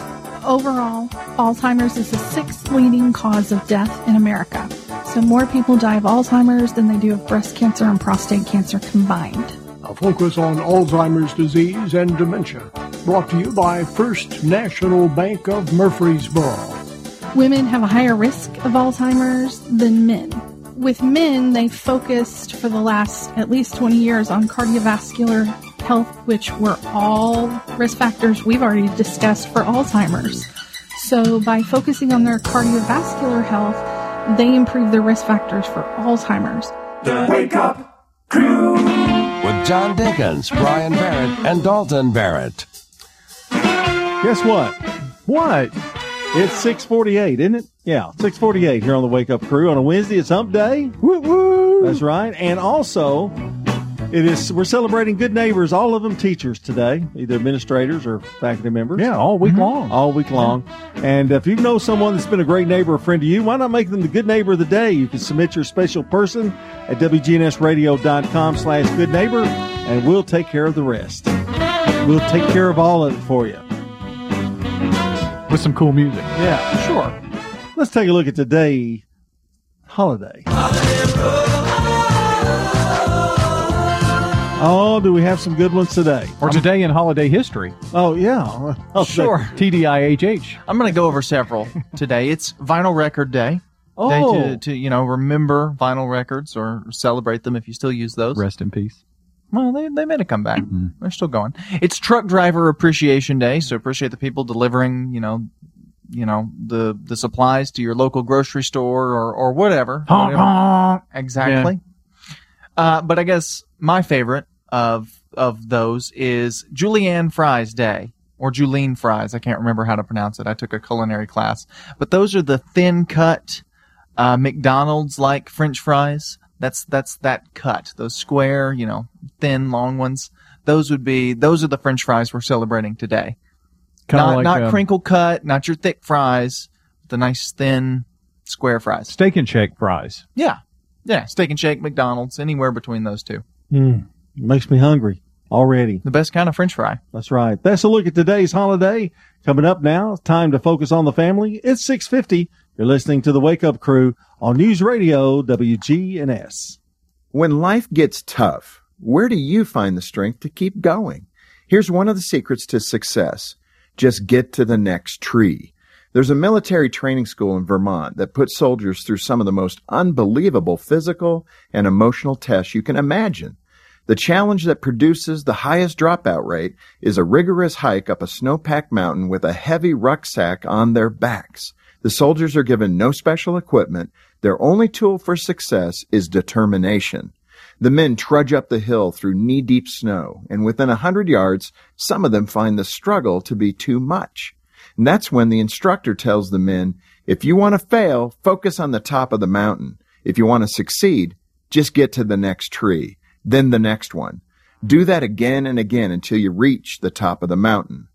Overall, Alzheimer's is the sixth leading cause of death in America. So more people die of Alzheimer's than they do of breast cancer and prostate cancer combined. A focus on Alzheimer's disease and dementia. Brought to you by First National Bank of Murfreesboro. Women have a higher risk of Alzheimer's than men. With men, they focused for the last at least 20 years on cardiovascular health, which were all risk factors we've already discussed for Alzheimer's. So by focusing on their cardiovascular health, they improve their risk factors for Alzheimer's. The Wake Up Crew with John Dinkins, Brian Barrett, and Dalton Barrett. Guess what? What? It's 648, isn't it? Yeah, 648 here on the Wake Up Crew on a Wednesday. It's hump day. Woo woo. That's right. And also, it is we're celebrating good neighbors, all of them teachers today, either administrators or faculty members. Yeah, all week mm-hmm. long. All week long. And if you know someone that's been a great neighbor or friend to you, why not make them the good neighbor of the day? You can submit your special person at WGNSradio.com slash good neighbor, and we'll take care of the rest. We'll take care of all of it for you. With some cool music. Yeah, sure. Let's take a look at today holiday. Oh, do we have some good ones today? Or today in holiday history. Oh, yeah. Oh, Sure. TDIHH. I'm going to go over several today. It's Vinyl Record Day. Oh. Day to, to, you know, remember vinyl records or celebrate them if you still use those. Rest in peace. Well, they, they made a comeback. They're still going. It's Truck Driver Appreciation Day, so appreciate the people delivering, you know, you know, the, the supplies to your local grocery store or, or whatever. Whatever. honk. Exactly. Uh, but I guess my favorite of, of those is Julienne Fries Day or Julene Fries. I can't remember how to pronounce it. I took a culinary class, but those are the thin cut, uh, McDonald's like French fries. That's, that's that cut. Those square, you know, thin, long ones. Those would be, those are the French fries we're celebrating today. Kinda not, like, not um, crinkle cut, not your thick fries, the nice thin square fries. Steak and shake fries. Yeah. Yeah. Steak and shake, McDonald's, anywhere between those two. Mm, makes me hungry already. The best kind of French fry. That's right. That's a look at today's holiday. Coming up now, it's time to focus on the family. It's 650. You're listening to the Wake Up Crew on News Radio WGNS. When life gets tough, where do you find the strength to keep going? Here's one of the secrets to success. Just get to the next tree. There's a military training school in Vermont that puts soldiers through some of the most unbelievable physical and emotional tests you can imagine. The challenge that produces the highest dropout rate is a rigorous hike up a snow-packed mountain with a heavy rucksack on their backs. The soldiers are given no special equipment. Their only tool for success is determination. The men trudge up the hill through knee-deep snow, and within a hundred yards, some of them find the struggle to be too much. And that's when the instructor tells the men, if you want to fail, focus on the top of the mountain. If you want to succeed, just get to the next tree, then the next one. Do that again and again until you reach the top of the mountain.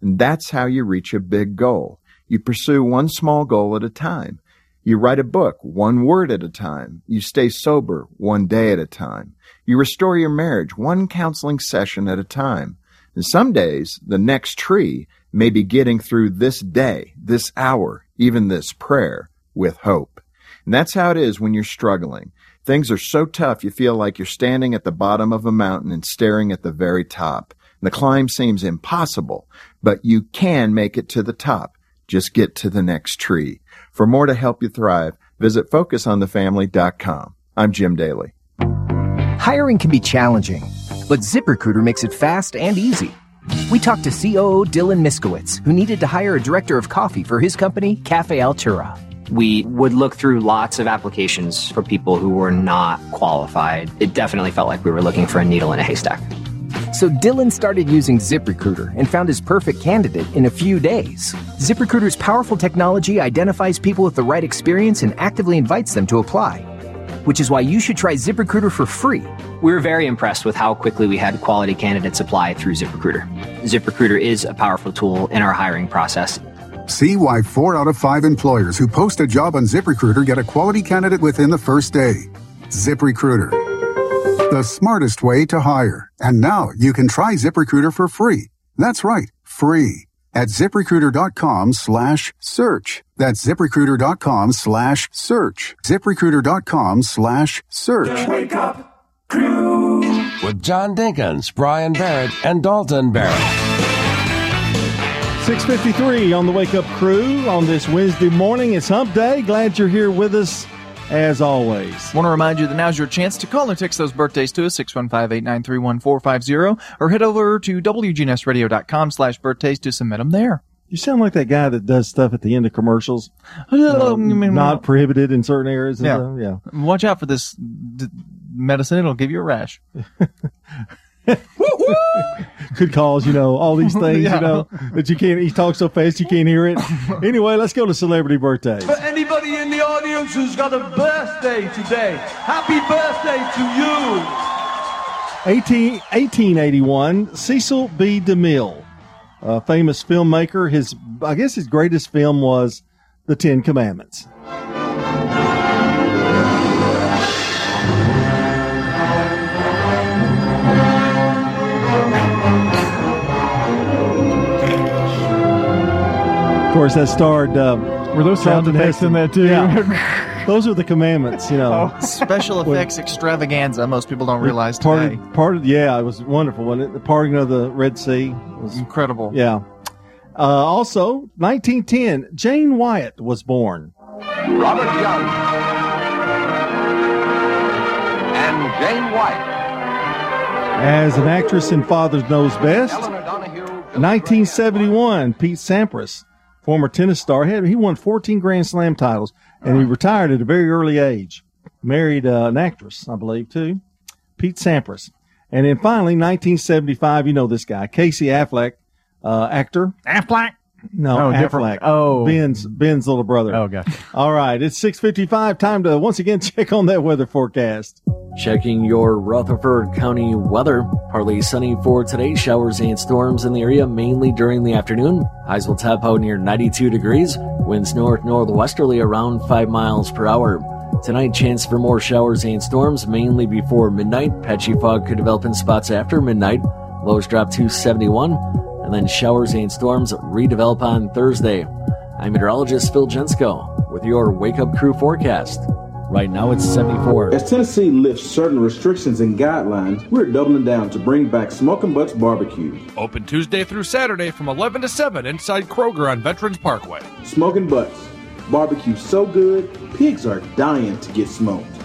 And that's how you reach a big goal. You pursue one small goal at a time. You write a book one word at a time. You stay sober one day at a time. You restore your marriage one counseling session at a time. And some days, the next tree may be getting through this day, this hour, even this prayer with hope. And that's how it is when you're struggling. Things are so tough you feel like you're standing at the bottom of a mountain and staring at the very top. And the climb seems impossible, but you can make it to the top. Just get to the next tree. For more to help you thrive, visit focusonthefamily.com. I'm Jim Daly. Hiring can be challenging, but ZipRecruiter makes it fast and easy. We talked to COO Dylan Miskowitz, who needed to hire a director of coffee for his company, Cafe Altura. We would look through lots of applications for people who were not qualified. It definitely felt like we were looking for a needle in a haystack. So Dylan started using ZipRecruiter and found his perfect candidate in a few days. ZipRecruiter's powerful technology identifies people with the right experience and actively invites them to apply. Which is why you should try ZipRecruiter for free. We were very impressed with how quickly we had quality candidates apply through ZipRecruiter. ZipRecruiter is a powerful tool in our hiring process. See why four out of five employers who post a job on ZipRecruiter get a quality candidate within the first day. ZipRecruiter, the smartest way to hire. And now you can try ZipRecruiter for free. That's right, free at ziprecruiter.com slash search. That's ziprecruiter.com slash search. ziprecruiter.com slash search. Wake up crew with John Dinkins, Brian Barrett, and Dalton Barrett. 653 on the Wake Up Crew on this Wednesday morning. It's hump day. Glad you're here with us as always. Want to remind you that now's your chance to call or text those birthdays to us, 615-893-1450, or head over to WGNSradio.com slash birthdays to submit them there. You sound like that guy that does stuff at the end of commercials. Uh, not prohibited in certain areas. Yeah. Uh, yeah. Watch out for this d- medicine. It'll give you a rash. Could cause, you know, all these things, Yeah. you know, that you can't, he talks so fast you can't hear it. anyway, let's go to celebrity birthdays. For anybody in the audience who's got a birthday today, happy birthday to you. 18, 1881, Cecil B. DeMille, a famous filmmaker. His, I guess his greatest film was The Ten Commandments. Course, that starred. Uh, Were those sound Charlton effects in Heston. that too? Yeah. those are the commandments, you know. Special effects extravaganza. Most people don't realize part today. Of, part of yeah, it was wonderful. Wasn't it? The parting of the Red Sea was incredible. Yeah. Uh, also, 1910, Jane Wyatt was born. Robert Young and Jane Wyatt. As an actress in Father Knows Best. 1971, Pete Sampras, former tennis star, had he won 14 Grand Slam titles, and he retired at a very early age. Married uh, an actress, I believe, too, Pete Sampras. And then finally, 1975, you know this guy, Casey Affleck, uh, actor. Affleck. No, Oh, Affleck. different- oh. Ben's Ben's little brother. Oh, gotcha. All right, it's 6:55. Time to once again check on that weather forecast. Checking your Rutherford County weather. Partly sunny for today. Showers and storms in the area mainly during the afternoon. Highs will top out near 92 degrees. Winds north northwesterly around 5 miles per hour. Tonight, chance for more showers and storms mainly before midnight. Patchy fog could develop in spots after midnight. Lows drop to 71. And then showers and storms redevelop on Thursday. I'm meteorologist Phil Jensko with your Wake Up Crew forecast. Right now it's 74. As Tennessee lifts certain restrictions and guidelines, we're doubling down to bring back Smoking Butts Barbecue. Open Tuesday through Saturday from 11 to 7 inside Kroger on Veterans Parkway. Smoking Butts. Barbecue so good, pigs are dying to get smoked.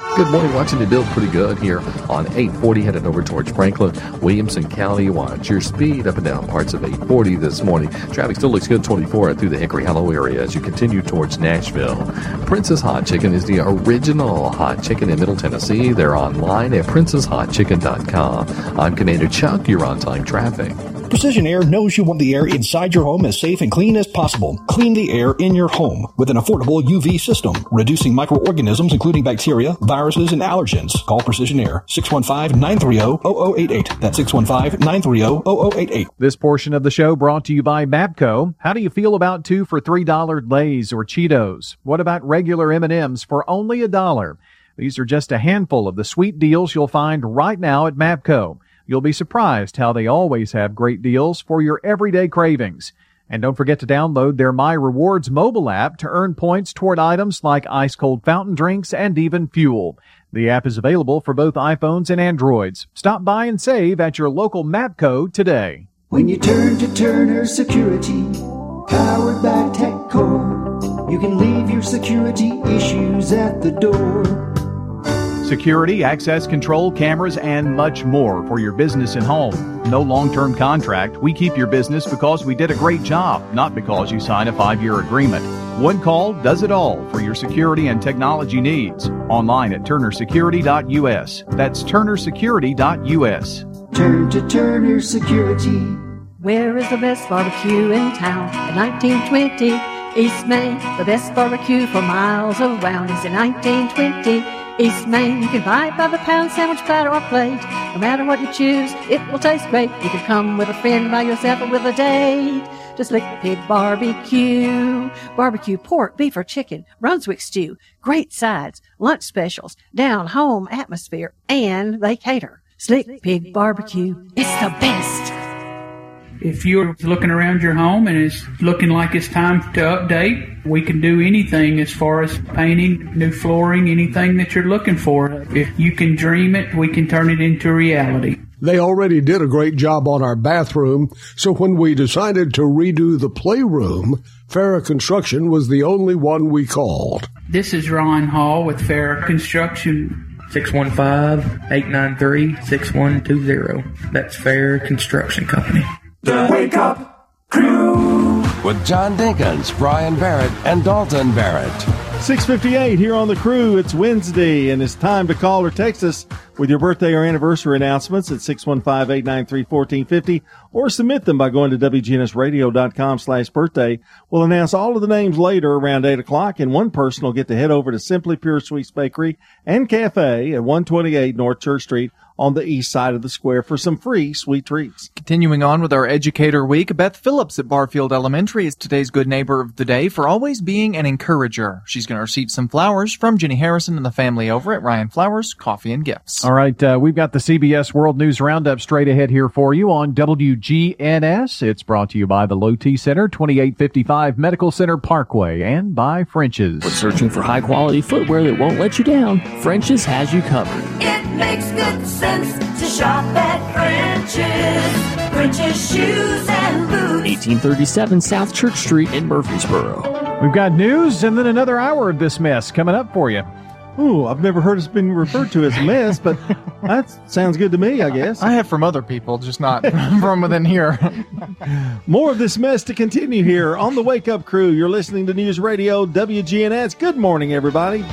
Good morning. Watching the build pretty good here on 840 headed over towards Franklin, Williamson County. Watch your speed up and down parts of 840 this morning. Traffic still looks good 24 through the Hickory Hollow area as you continue towards Nashville. Prince's Hot Chicken is the original hot chicken in Middle Tennessee. They're online at princeshotchicken.com. I'm Commander Chuck. You're on time traffic. Precision Air knows you want the air inside your home as safe and clean as possible. Clean the air in your home with an affordable UV system, reducing microorganisms including bacteria, viruses, and allergens. Call Precision Air 615-930-0088. That's 615-930-0088. This portion of the show brought to you by Mapco. How do you feel about two for three dollar Lay's or Cheetos? What about regular M&Ms for only a dollar? These are just a handful of the sweet deals you'll find right now at Mapco. You'll be surprised how they always have great deals for your everyday cravings. And don't forget to download their My Rewards mobile app to earn points toward items like ice cold fountain drinks and even fuel. The app is available for both iPhones and Androids. Stop by and save at your local Mapco today. When you turn to Turner Security, powered by TechCore, you can leave your security issues at the door. Security, access control, cameras, and much more for your business and home. No long term contract. We keep your business because we did a great job, not because you signed a five year agreement. One call does it all for your security and technology needs. Online at turnersecurity.us. That's turnersecurity.us. Turn to Turner Security. Where is the best barbecue in town? At 1920 East Main, the best barbecue for miles around is in 1920 East Main. You can buy it by the pound, sandwich, platter, or plate. No matter what you choose, it will taste great. You can come with a friend, by yourself, or with a date. Just Slick Pig Barbecue. Barbecue pork, beef, or chicken. Brunswick stew. Great sides. Lunch specials. Down home atmosphere. And they cater. Slick Pig Barbecue. It's the best. If you're looking around your home and it's looking like it's time to update, we can do anything as far as painting, new flooring, anything that you're looking for. If you can dream it, we can turn it into reality. They already did a great job on our bathroom, so when we decided to redo the playroom, Farah Construction was the only one we called. This is Ron Hall with Farah Construction. 615-893-6120. That's Fair Construction Company. The Wake Up Crew with John Dinkins, Brian Barrett, and Dalton Barrett. 658 here on the crew. It's Wednesday, and it's time to call or text us with your birthday or anniversary announcements at 615-893-1450 or submit them by going to WGNSradio.com slash birthday. We'll announce all of the names later around 8 o'clock, and one person will get to head over to Simply Pure Sweets Bakery and Cafe at 128 North Church Street on the east side of the square for some free sweet treats. Continuing on with our Educator Week, Beth Phillips at Barfield Elementary is today's good neighbor of the day for always being an encourager. She's going to receive some flowers from Jenny Harrison and the family over at Ryan Flowers Coffee and Gifts. All right, uh, we've got the CBS World News Roundup straight ahead here for you on WGNS. It's brought to you by the Low T Center, 2855 Medical Center Parkway, and by French's. We're searching for high quality footwear that won't let you down. French's has you covered. It makes good sense to shop at French's. French's shoes and boots. 1837 South Church Street in Murfreesboro. We've got news and then another hour of this mess coming up for you. Ooh, I've never heard it's been referred to as a mess, but that sounds good to me, I guess. I have from other people, just not from within here. More of this mess to continue here on the Wake Up Crew. You're listening to News Radio WGNS. Good morning, everybody.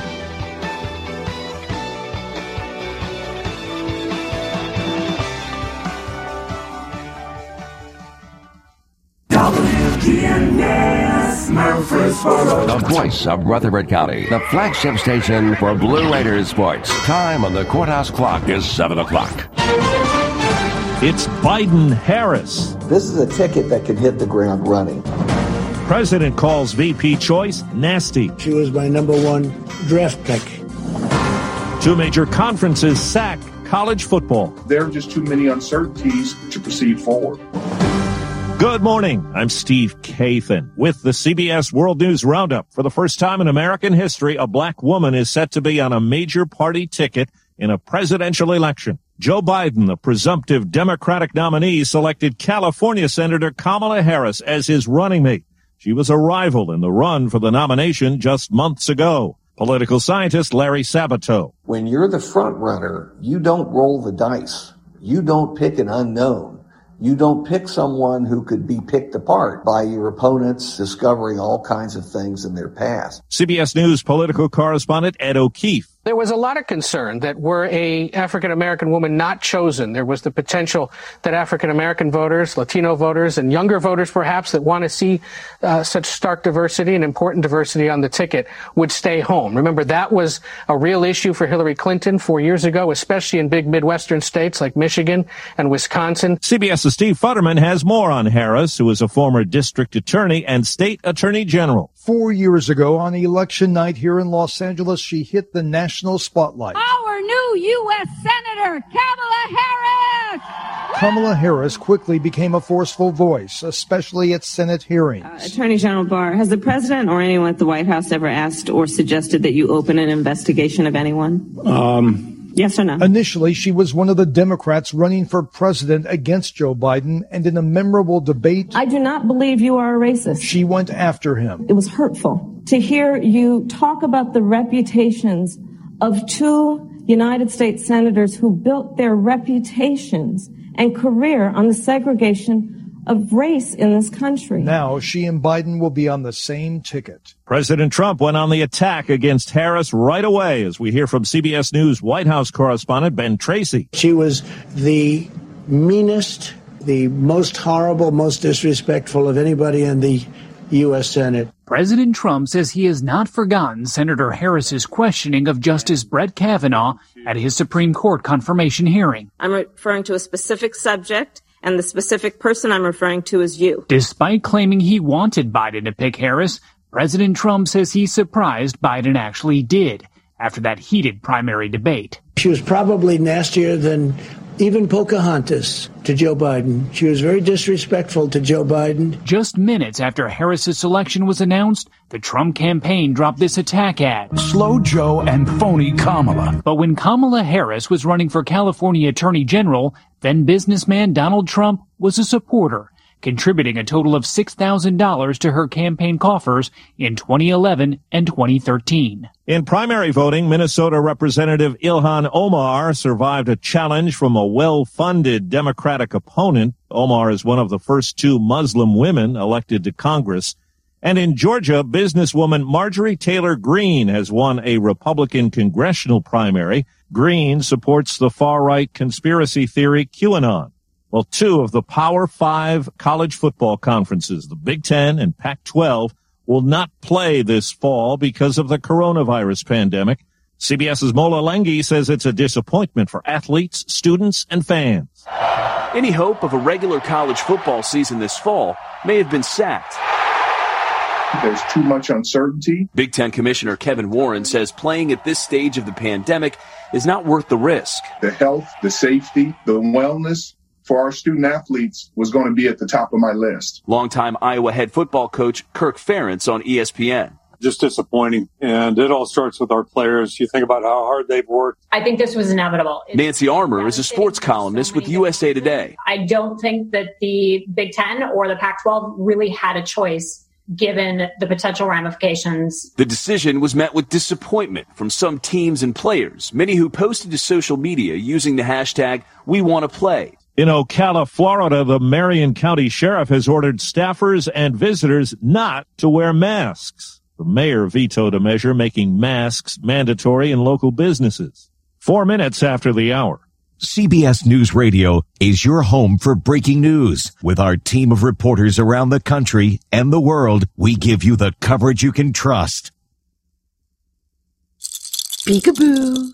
WGNS Murfreesboro. The voice of Rutherford County. The flagship station for Blue Raiders sports. Time on the courthouse clock is 7 o'clock. It's Biden Harris. This is a ticket that can hit the ground running. President calls VP choice nasty. She was my number one draft pick. Two major conferences sack college football. There are just too many uncertainties to proceed forward. Good morning. I'm Steve Kathan with the CBS World News Roundup. For the first time in American history, a black woman is set to be on a major party ticket in a presidential election. Joe Biden, the presumptive Democratic nominee, selected California Senator Kamala Harris as his running mate. She was a rival in the run for the nomination just months ago. Political scientist Larry Sabato. When you're the front runner, you don't roll the dice. You don't pick an unknown. You don't pick someone who could be picked apart by your opponents discovering all kinds of things in their past. CBS News political correspondent Ed O'Keefe. There was a lot of concern that were a African American woman not chosen, there was the potential that African American voters, Latino voters, and younger voters perhaps that want to see uh, such stark diversity and important diversity on the ticket would stay home. Remember, that was a real issue for Hillary Clinton four years ago, especially in big Midwestern states like Michigan and Wisconsin. CBS's Steve Futterman has more on Harris, who is a former district attorney and state attorney general. Four years ago on election night here in Los Angeles, she hit the national spotlight. Our new U.S. Senator, Kamala Harris! Kamala Harris quickly became a forceful voice, especially at Senate hearings. Uh, Attorney General Barr, has the president or anyone at the White House ever asked or suggested that you open an investigation of anyone? Um, Yes or no? Initially, she was one of the Democrats running for president against Joe Biden, and in a memorable debate, I do not believe you are a racist. she went after him. It was hurtful to hear you talk about the reputations of two United States senators who built their reputations and career on the segregation of race in this country. Now she and Biden will be on the same ticket. President Trump went on the attack against Harris right away, as we hear from CBS News White House correspondent Ben Tracy. She was the meanest, the most horrible, most disrespectful of anybody in the U.S. Senate. President Trump says he has not forgotten Senator Harris's questioning of Justice Brett Kavanaugh at his Supreme Court confirmation hearing. I'm referring to a specific subject, and the specific person I'm referring to is you. Despite claiming he wanted Biden to pick Harris, President Trump says he's surprised Biden actually did after that heated primary debate. She was probably nastier than even Pocahontas to Joe Biden. She was very disrespectful to Joe Biden. Just minutes after Harris's selection was announced, the Trump campaign dropped this attack ad. Slow Joe and phony Kamala. But when Kamala Harris was running for California Attorney General, then businessman Donald Trump was a supporter, contributing a total of $6,000 to her campaign coffers in 2011 and 2013. In primary voting, Minnesota Representative Ilhan Omar survived a challenge from a well-funded Democratic opponent. Omar is one of the first two Muslim women elected to Congress. And in Georgia, businesswoman Marjorie Taylor Greene has won a Republican congressional primary. Greene supports the far-right conspiracy theory QAnon. Well, two of the Power Five college football conferences, the Big Ten and Pac-12, will not play this fall because of the coronavirus pandemic. CBS's Mola Lenghi says it's a disappointment for athletes, students, and fans. Any hope of a regular college football season this fall may have been sapped. There's too much uncertainty. Big Ten Commissioner Kevin Warren says playing at this stage of the pandemic is not worth the risk. The health, the safety, the wellness for our student athletes was going to be at the top of my list. Longtime Iowa head football coach Kirk Ferentz on ESPN. Just disappointing. And it all starts with our players. You think about how hard they've worked. I think this was inevitable. It's Nancy Armour is a sports columnist with USA Today. I don't think that the Big Ten or the Pac 12 really had a choice given the potential ramifications. The decision was met with disappointment from some teams and players, many who posted to social media using the hashtag We Want to Play. In Ocala, Florida, the Marion County Sheriff has ordered staffers and visitors not to wear masks. The mayor vetoed a measure making masks mandatory in local businesses. Four minutes after the hour. CBS News Radio is your home for breaking news. With our team of reporters around the country and the world, we give you the coverage you can trust. Peekaboo.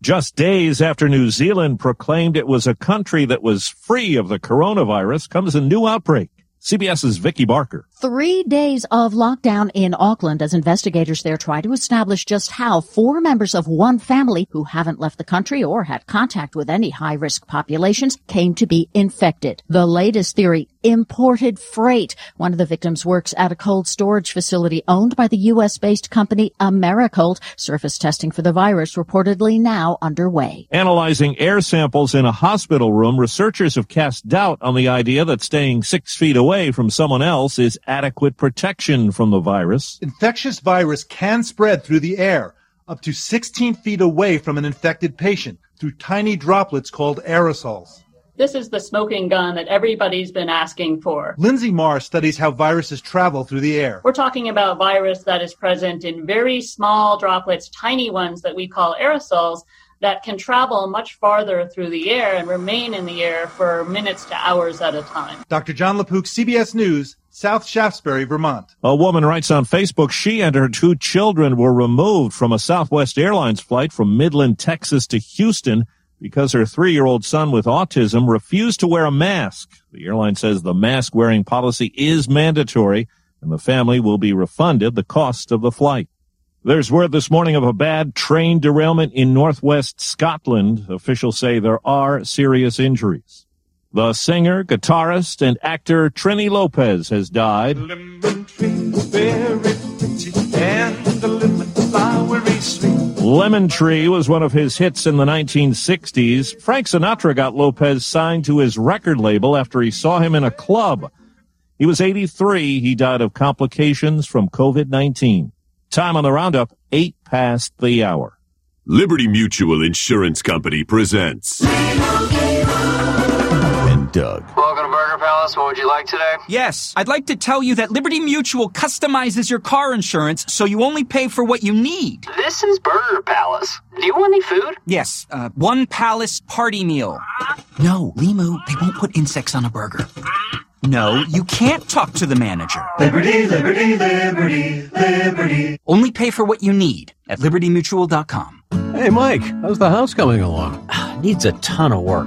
Just days after New Zealand proclaimed it was a country that was free of the coronavirus comes a new outbreak. CBS's Vicki Barker. Three days of lockdown in Auckland as investigators there try to establish just how four members of one family who haven't left the country or had contact with any high risk populations came to be infected. The latest theory, imported freight. One of the victims works at a cold storage facility owned by the U.S. based company Americold. Surface testing for the virus reportedly now underway. Analyzing air samples in a hospital room, researchers have cast doubt on the idea that staying six feet away from someone else is adequate protection from the virus. Infectious virus can spread through the air up to 16 feet away from an infected patient through tiny droplets called aerosols. This is the smoking gun that everybody's been asking for. Linsey Marr studies how viruses travel through the air. We're talking about virus that is present in very small droplets, tiny ones that we call aerosols, that can travel much farther through the air and remain in the air for minutes to hours at a time. Dr. Jon LaPook, CBS News, South Shaftesbury, Vermont. A woman writes on Facebook she and her two children were removed from a Southwest Airlines flight from Midland, Texas to Houston because her three year old son with autism refused to wear a mask. The airline says the mask wearing policy is mandatory and the family will be refunded the cost of the flight. There's word this morning of a bad train derailment in northwest Scotland. Officials say there are serious injuries. The singer, guitarist, and actor Trini Lopez has died. Lemon Tree was one of his hits in the 1960s. Frank Sinatra got Lopez signed to his record label after he saw him in a club. He was 83. He died of complications from COVID-19. Time on the roundup, eight past the hour. Liberty Mutual Insurance Company presents. And Doug. Welcome to Burger Palace. What would you like today? Yes, I'd like to tell you that Liberty Mutual customizes your car insurance so you only pay for what you need. This is Burger Palace. Do you want any food? Yes, uh, one palace party meal. No, Limu, they won't put insects on a burger. No, you can't talk to the manager. Liberty, liberty, liberty, liberty. Only pay for what you need at libertymutual.com. Hey, Mike, how's the house coming along? Needs a ton of work.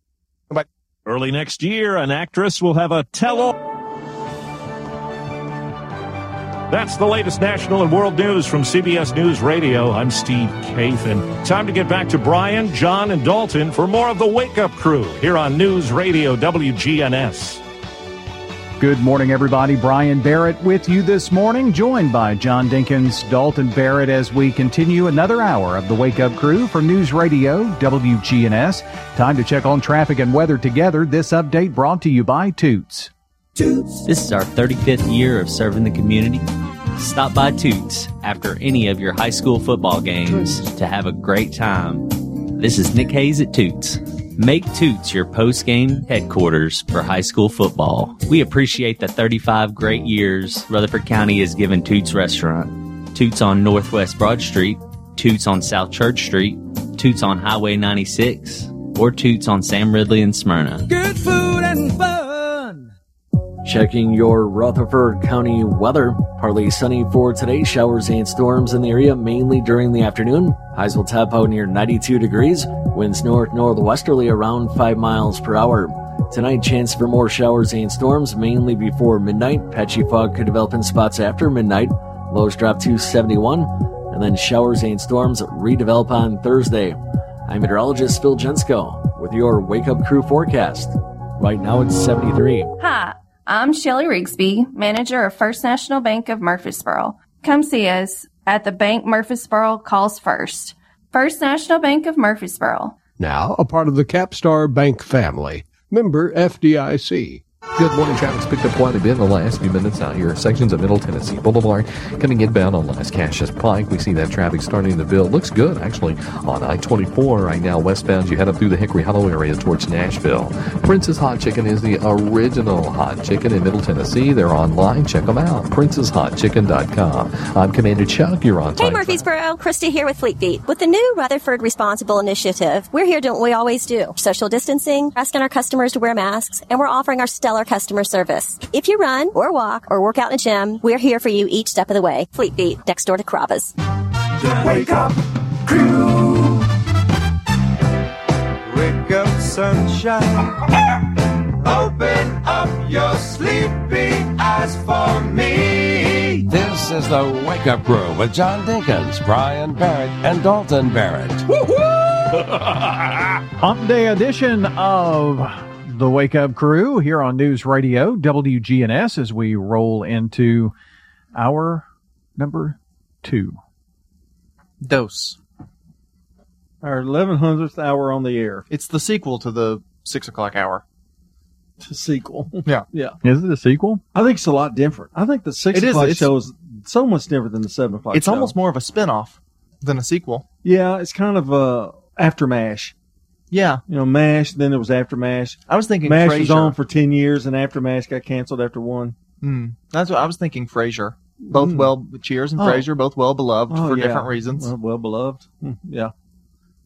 Early next year, an actress will have a tell-all. That's the latest national and world news from CBS News Radio. I'm Steve Kathan. Time to get back to Brian, John, and Dalton for more of the Wake Up Crew here on News Radio WGNS. Good morning, everybody. Brian Barrett with you this morning, joined by John Dinkins, Dalton Barrett, as we continue another hour of the Wake Up Crew for News Radio WGNS. Time to check on traffic and weather together. This update brought to you by Toots. Toots. This is our 35th year of serving the community. Stop by Toots after any of your high school football games to have a great time. This is Nick Hayes at Toots. Make Toots your post game headquarters for high school football. We appreciate the 35 great years Rutherford County has given Toots Restaurant. Toots on Northwest Broad Street, Toots on South Church Street, Toots on Highway 96, or Toots on Sam Ridley and Smyrna. Good food and fun. Checking your Rutherford County weather. Partly sunny for today. Showers and storms in the area mainly during the afternoon. Highs will top out near 92 degrees. Winds north northwesterly around 5 miles per hour. Tonight, chance for more showers and storms mainly before midnight. Patchy fog could develop in spots after midnight. Lows drop to 71. And then showers and storms redevelop on Thursday. I'm meteorologist Phil Jensko with your Wake Up Crew forecast. Right now it's 73. Hi. I'm Shelly Rigsby, manager of First National Bank of Murfreesboro. Come see us at the Bank Murfreesboro Calls First. First National Bank of Murfreesboro. Now a part of the Capstar Bank family. Member FDIC. Good morning. Traffic's picked up quite a bit in the last few minutes out here. Sections of Middle Tennessee Boulevard coming inbound on Lascassas Pike. We see that traffic starting to build. Looks good, actually, on I-24 right now westbound. You head up through the Hickory Hollow area towards Nashville. Prince's Hot Chicken is the original hot chicken in Middle Tennessee. They're online. Check them out. princeshotchicken.com. I'm Commander Chuck. You're on Hey. Murfreesboro, Christy here with Fleet Feet. With the new Rutherford Responsible Initiative, we're here doing what we always do. Social distancing, asking our customers to wear masks, and we're offering our stellar customer service. If you run, or walk, or work out in a gym, we're here for you each step of the way. Fleet Feet, next door to Carrabba's. Wake up, crew. Wake up, sunshine. Open up your sleepy eyes for me. This is the Wake Up Crew with John Dinkins, Brian Barrett, and Dalton Barrett. Hump Day edition of the Wake Up Crew here on News Radio WGNS as we roll into our number two. Dose. Our 1100th hour on the air. It's the sequel to the six o'clock hour. The sequel. Yeah. Yeah. Is it a sequel? I think it's a lot different. I think the six It is, o'clock it's- show is so much different than the seven o'clock It's show. almost more of a spin-off than a sequel. Yeah, it's kind of a after MASH. Yeah. You know, MASH, then it was after MASH. I was thinking MASH was on for 10 years, and after MASH got canceled after one. Mm, that's what I was thinking. Frasier, both Mm. well, Cheers and Oh. Frasier, both well beloved Oh, for yeah. different reasons. Well, well beloved. Hmm, Yeah.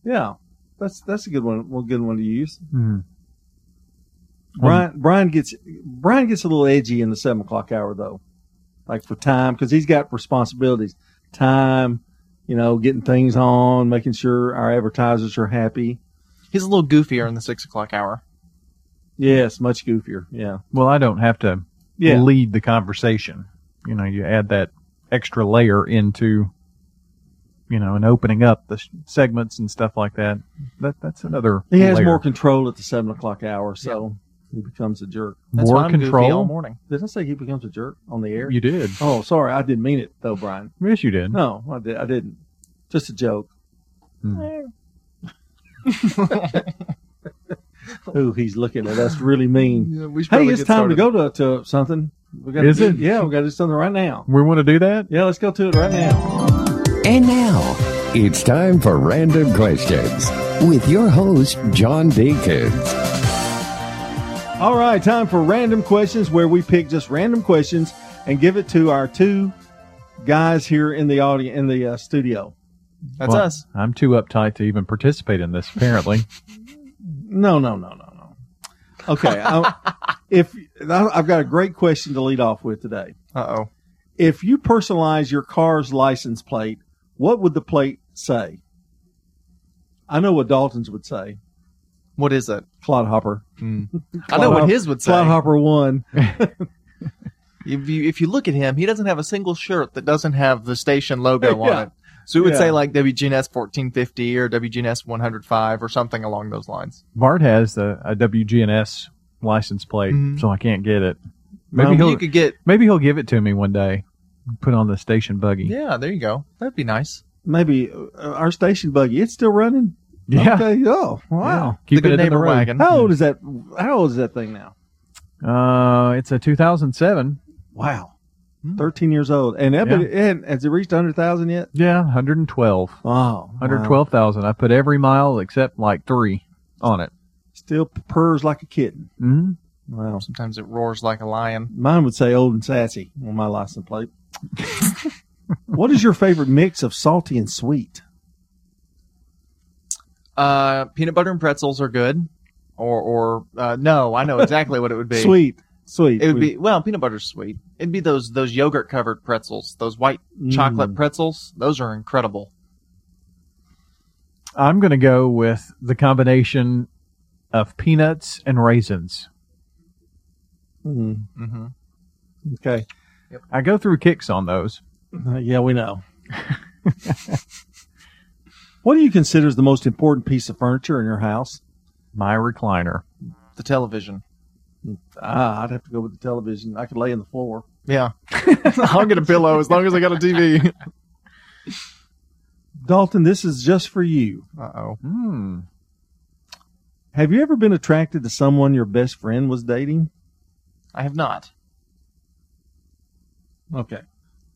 Yeah. That's that's a good one. One good one to use. Hmm. Brian Brian gets Brian gets a little edgy in the seven o'clock hour though, like for time because he's got responsibilities, time, you know, getting things on, making sure our advertisers are happy. He's a little goofier in the six o'clock hour. Yes, much goofier. Yeah. Well, I don't have to Yeah. lead the conversation. You know, you add that extra layer into, you know, and opening up the sh- segments and stuff like that. That that's another. He has layer. more control at the seven o'clock hour, so he becomes a jerk. That's More why I'm goofy control? all morning. Did I say he becomes a jerk on the air? You did. Oh, sorry, I didn't mean it though, Brian. Yes, you did. No, I did. I didn't. Just a joke. Hmm. Eh. Ooh, he's looking at us really mean. Yeah, we should hey, it's get time to go to, to something. We gotta Is do- it? Yeah, we got to do something right now. We want to do that. Yeah, let's go to it right now. And now, it's time for Random Questions with your host, John Dinkins. All right, time for random questions where we pick just random questions and give it to our two guys here in the audience in the uh, studio. That's Well, us. I'm too uptight to even participate in this. Apparently, No, no, no, no, no. Okay, I, if I've got a great question to lead off with today. Uh oh. If you personalize your car's license plate, what would the plate say? I know what Dalton's would say. What is it? Clodhopper. I know what his would say. Clodhopper one. If you if you look at him, he doesn't have a single shirt that doesn't have the station logo on it. So we would Yeah. say like WGNS 1450 or WGNS 105 or something along those lines. Bart has a, a WGNS license plate, Mhm. so I can't get it. Maybe Well, he'll you could get- maybe he'll give it to me one day. Put on the station buggy. Yeah, there you go. That'd be nice. Maybe uh, our station buggy. It's still running. Yeah. Okay. Oh, wow. Keep The it good in the neighbor wagon. How old is that? How old is that thing now? Uh, it's a 2007. Wow. 13 years old. And that, Yeah. it, it- has it reached 100,000 yet? Yeah, 112. Wow. 112,000. I put every mile except like three on it. Still purrs like a kitten. Mm-hmm. Wow. Sometimes it roars like a lion. Mine would say old and sassy on my license plate. what is your favorite mix of salty and sweet? Uh, peanut butter and pretzels are good. Or or uh, no, I know exactly what it would be. Sweet. Sweet. It would be well, peanut butter's sweet. It'd be those those yogurt covered pretzels, those white chocolate Mm. pretzels. Those are incredible. I'm going to go with the combination of peanuts and raisins. Mm. Mm-hmm. Okay. I go through kicks on those. Uh, yeah, we know. what do you consider is the most important piece of furniture in your house? My recliner. The television. Ah, I'd have to go with the television. I could lay on the floor. Yeah. I'll get a pillow as long as I got a TV. Dalton, this is just for you. Uh oh. Hmm. Have you ever been attracted to someone your best friend was dating? I have not. Okay.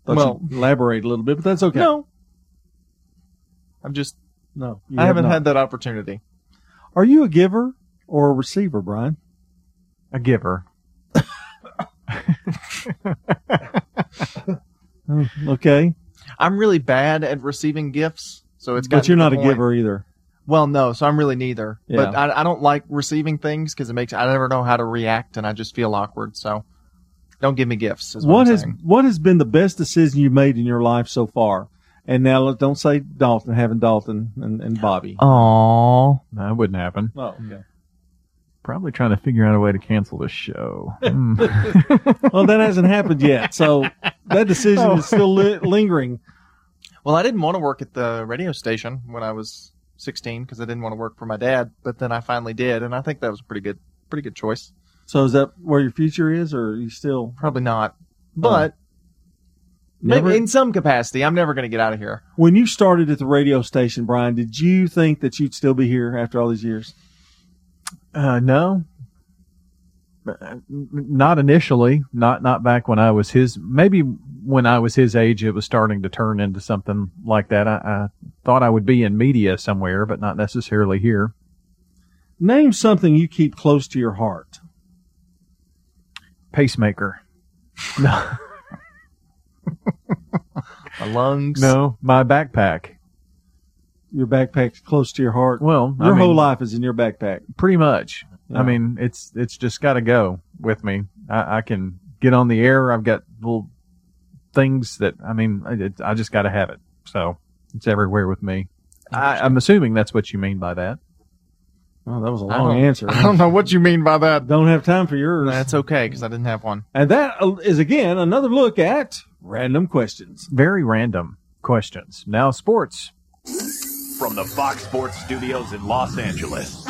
Thought Well- elaborate a little bit, but that's okay. No. I'm just no. I have haven't not. had that opportunity. Are you a giver or a receiver, Brian? A giver. Oh, okay. I'm really bad at receiving gifts, so it's. But you're not a point- giver either. Well, no, so I'm really neither. But I, I don't like receiving things because it makes I never know how to react, and I just feel awkward. So, don't give me gifts. Is what, What I'm has saying. what has been the best decision you've made in your life so far? And now don't say Dalton having Dalton and, and Bobby. Aw, that wouldn't happen. Oh, okay. Probably trying to figure out a way to cancel this show. Hmm. well, that hasn't happened yet, so that decision Oh. is still li- lingering. Well, I didn't want to work at the radio station when I was 16 because I didn't want to work for my dad, but then I finally did, and I think that was a pretty good, pretty good choice. So is that where your future is, or are you still Probably not, but Never- maybe in some capacity, I'm never going to get out of here. When you started at the radio station, Brian, did you think that you'd still be here after all these years? Uh, no, not initially. Not not back when I was his. Maybe when I was his age, it was starting to turn into something like that. I, I thought I would be in media somewhere, but not necessarily here. Name something you keep close to your heart. Pacemaker. No, My lungs. no, my backpack. Your backpack's close to your heart. Well, I your whole mean- life is in your backpack. Pretty much. Yeah. I mean, it's it's just got to go with me. I, I can get on the air. I've got little things that I mean, it, I just got to have it. So it's everywhere with me. I, I'm assuming that's what you mean by that. Oh, that was a long don't- answer. I don't know what you mean by that. Don't have time for yours. That's okay because I didn't have one. And that uh, again another look at random questions. Very random questions. Now, sports. From the Fox Sports Studios in Los Angeles,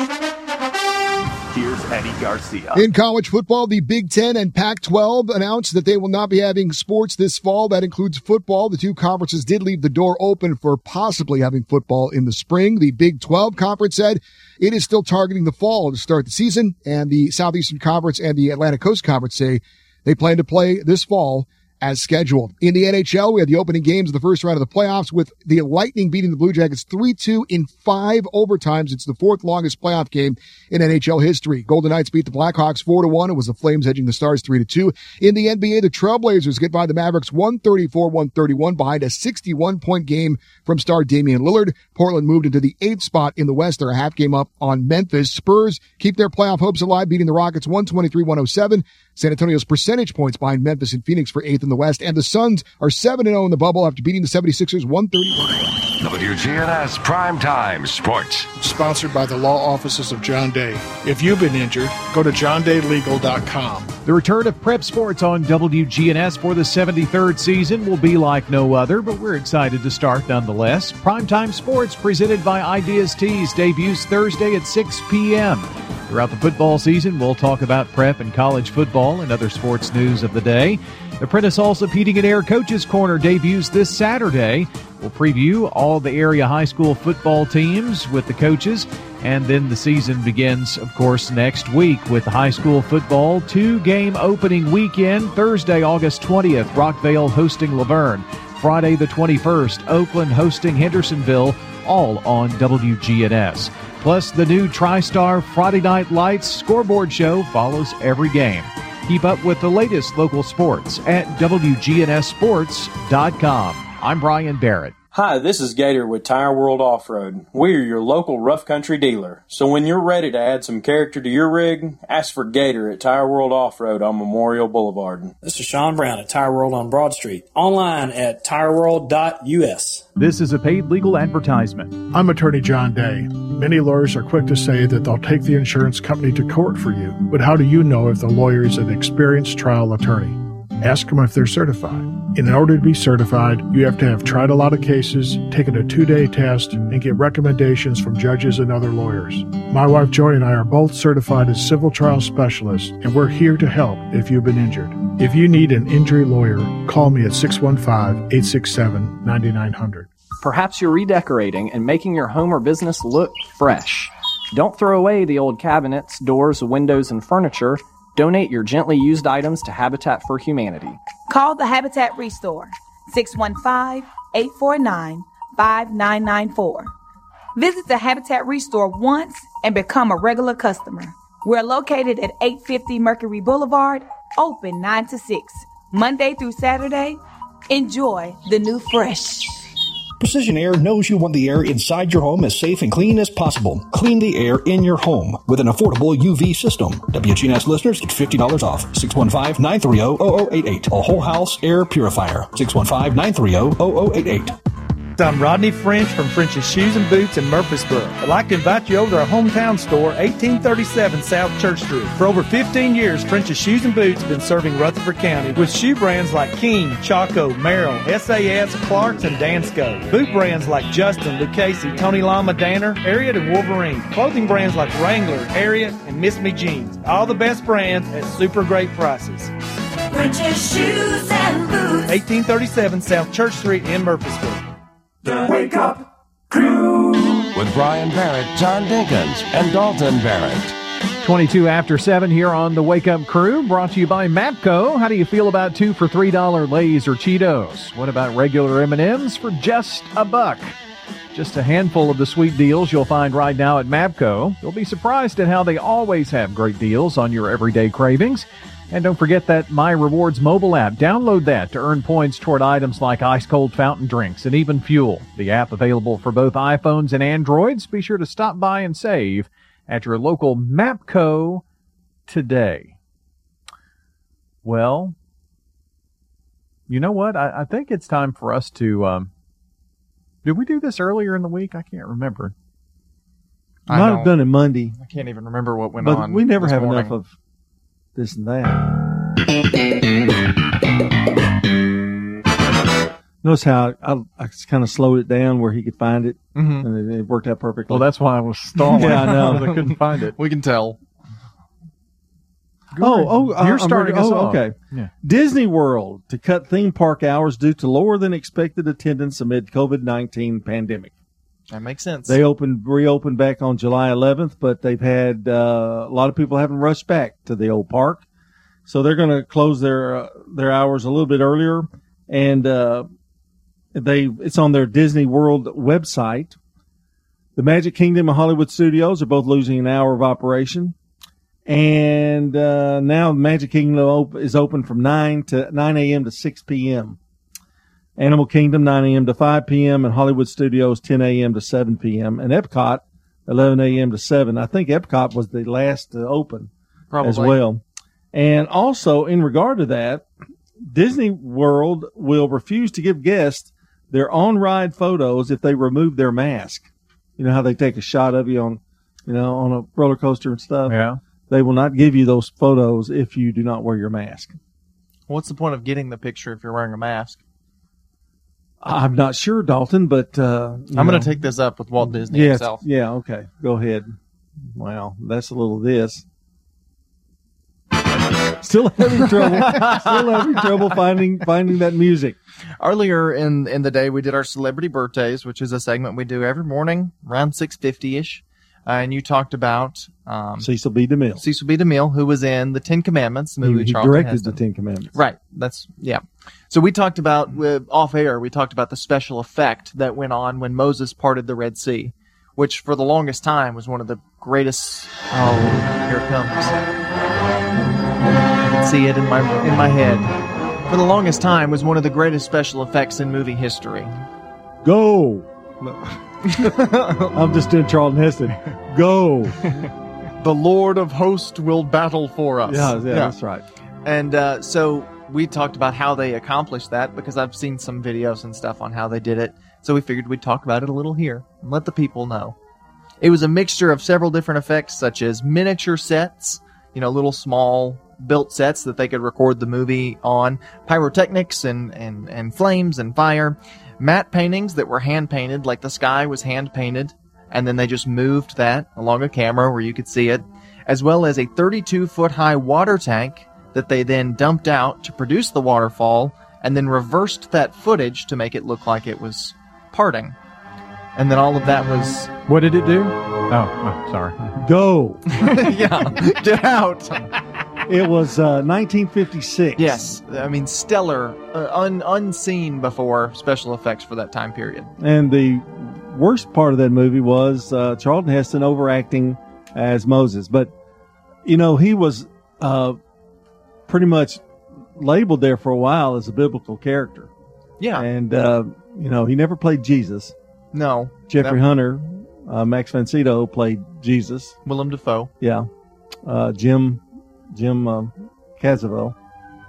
here's Eddie Garcia. In college football, the Big Ten and Pac 12 announced that they will not be having sports this fall. That includes football. The two conferences did leave the door open for possibly having football in the spring. The Big 12 conference said it is still targeting the fall to start the season, and the Southeastern Conference and the Atlantic Coast Conference say they plan to play this fall as scheduled. In the NHL, we had the opening games of the first round of the playoffs with the Lightning beating the Blue Jackets 3-2 in five overtimes. It's the fourth longest playoff game in NHL history. Golden Knights beat the Blackhawks 4-1. It was the Flames edging the Stars 3-2. In the NBA, the Trailblazers get by the Mavericks 134-131 behind a 61 point game from star Damian Lillard. Portland moved into the eighth spot in the West. They're a half game up on Memphis. Spurs keep their playoff hopes alive, beating the Rockets 123-107. San Antonio's percentage points behind Memphis and Phoenix for eighth in the West. And the Suns are 7-0 in the bubble after beating the 76ers 131. WGNS Primetime Sports. Sponsored by the law offices of John Day. If you've been injured, go to johndaylegal.com. The return of prep sports on WGNS for the 73rd season will be like no other, but we're excited to start nonetheless. Primetime Sports presented by Ideas Tees debuts Thursday at 6 p.m. Throughout the football season, we'll talk about prep and college football and other sports news of the day. The Prentice Allsup Heating and Air Coaches Corner debuts this Saturday. We'll preview all the area high school football teams with the coaches, and then the season begins, of course, next week with high school football two game opening weekend. Thursday, August 20th, Rockvale hosting La Vergne. Friday, the 21st, Oakland hosting Hendersonville, all on WGNS. Plus, the new TriStar Friday Night Lights scoreboard show follows every game. Keep up with the latest local sports at WGNSSports.com. I'm Brian Barrett. Hi, this is Gator with Tire World Off Road. We're your local rough country dealer. So when you're ready to add some character to your rig, ask for Gator at Tire World Off Road on Memorial Boulevard. This is Sean Brown at Tire World on Broad Street. Online at tireworld.us. This is a paid legal advertisement. I'm attorney John Day. Many lawyers are quick to say that they'll take the insurance company to court for you, but how do you know if the lawyer is an experienced trial attorney? Ask them if they're certified. In order to be certified, you have to have tried a lot of cases, taken a two day test, and get recommendations from judges and other lawyers. My wife Joy and I are both certified as civil trial specialists, and we're here to help if you've been injured. If you need an injury lawyer, call me at 615 867 9900. Perhaps you're redecorating and making your home or business look fresh. Don't throw away the old cabinets, doors, windows, and furniture. Donate your gently used items to Habitat for Humanity. Call the Habitat Restore 615 849 5994. Visit the Habitat Restore once and become a regular customer. We're located at 850 Mercury Boulevard, open 9 to 6, Monday through Saturday. Enjoy the new fresh. Precision Air knows you want the air inside your home as safe and clean as possible. Clean the air in your home with an affordable UV system. WGNS listeners get $50 off. 615-930-0088. A whole house air purifier. 615-930-0088. I'm Rodney French from French's Shoes and Boots in Murfreesboro. I'd like to invite you over to our hometown store, 1837 South Church Street. For over 15 years, French's Shoes and Boots have been serving Rutherford County with shoe brands like King, Chaco, Merrell, SAS, Clarks, and Dansko. Boot brands like Justin, Lucchese, Tony Lama, Danner, Ariat, and Wolverine. Clothing brands like Wrangler, Ariat, and Miss Me Jeans. All the best brands at super great prices. French's Shoes and Boots. 1837 South Church Street in Murfreesboro. The Wake Up Crew. With Brian Barrett, John Dinkins, and Dalton Barrett. 22 after 7 here on the Wake Up Crew, brought to you by Mapco. How do you feel about two for $3 Lay's or Cheetos? What about regular M&Ms for just a buck? Just a handful of the sweet deals you'll find right now at Mapco. You'll be surprised at how they always have great deals on your everyday cravings. And don't forget that My Rewards mobile app. Download that to earn points toward items like ice cold fountain drinks and even fuel. The app available for both iPhones and Androids. Be sure to stop by and save at your local Mapco today. Well, you know what? I, I think it's time for us to. Um, did we do this earlier in the week? I can't remember. I Might don't- have done it Monday. I can't even remember what went but on. we never this have morning. enough of this and that. Notice how I, I kind of slowed it down where he could find it, Mhm. and it, it worked out perfectly. Well, that's why I was stalling. yeah, I know. I couldn't find it. We can tell. Oh, oh, uh, You're I'm starting ready- us oh, off. Okay. Yeah. Disney World to cut theme park hours due to lower than expected attendance amid COVID nineteen pandemic. That makes sense. They opened reopened back on July 11th, but they've had uh, a lot of people haven't rushed back to the old park, so they're going to close their uh, their hours a little bit earlier, and uh, they it's on their Disney World website. The Magic Kingdom and Hollywood Studios are both losing an hour of operation, and uh, now Magic Kingdom is open from nine to nine a.m. to six p.m. Animal Kingdom 9 a.m. to 5 p.m. and Hollywood Studios 10 a.m. to 7 p.m. and Epcot 11 a.m. to 7. I think Epcot was the last to open Probably. as well. And also in regard to that, Disney World will refuse to give guests their on-ride photos if they remove their mask. You know how they take a shot of you on, you know, on a roller coaster and stuff. Yeah. They will not give you those photos if you do not wear your mask. What's the point of getting the picture if you're wearing a mask? I'm not sure, Dalton, but uh, I'm going to take this up with Walt Disney Yes, himself. Yeah, okay. Go ahead. Wow, that's a little of this. Still having trouble. still having trouble finding finding that music. Earlier in in the day, we did our celebrity birthdays, which is a segment we do every morning around six fifty ish. Uh, and you talked about um, Cecil B. DeMille. Cecil B. DeMille, who was in the Ten Commandments movie. He, he directed Heston. the Ten Commandments. Right. That's yeah. So we talked about with, off air. We talked about the special effect that went on when Moses parted the Red Sea, which for the longest time was one of the greatest. Oh, here it comes. I can see it in my in my head. For the longest time, was one of the greatest special effects in movie history. Go. I'm just doing Charlton Heston. Go. the Lord of Hosts will battle for us. Yeah, yeah, that's right. And uh, so we talked about how they accomplished that because I've seen some videos and stuff on how they did it. So we figured we'd talk about it a little here and let the people know. It was a mixture of several different effects, such as miniature sets, you know, little small built sets that they could record the movie on, pyrotechnics and, and, and flames and fire, matte paintings that were hand painted, like the sky was hand painted, and then they just moved that along a camera where you could see it, as well as a 32 foot high water tank that they then dumped out to produce the waterfall and then reversed that footage to make it look like it was parting. And then all of that was. What did it do? Oh, oh sorry. Go. yeah, get out. it was uh, 1956. Yes, I mean stellar, uh, un, unseen before special effects for that time period. And the worst part of that movie was uh, Charlton Heston overacting as Moses. But, you know, he was uh, pretty much labeled there for a while as a biblical character. Yeah. And, uh, you know, he never played Jesus. No, Jeffrey That- Hunter, uh, Max Sydow played Jesus. Willem Dafoe. Yeah. Uh, Jim, Jim um, Caviezel.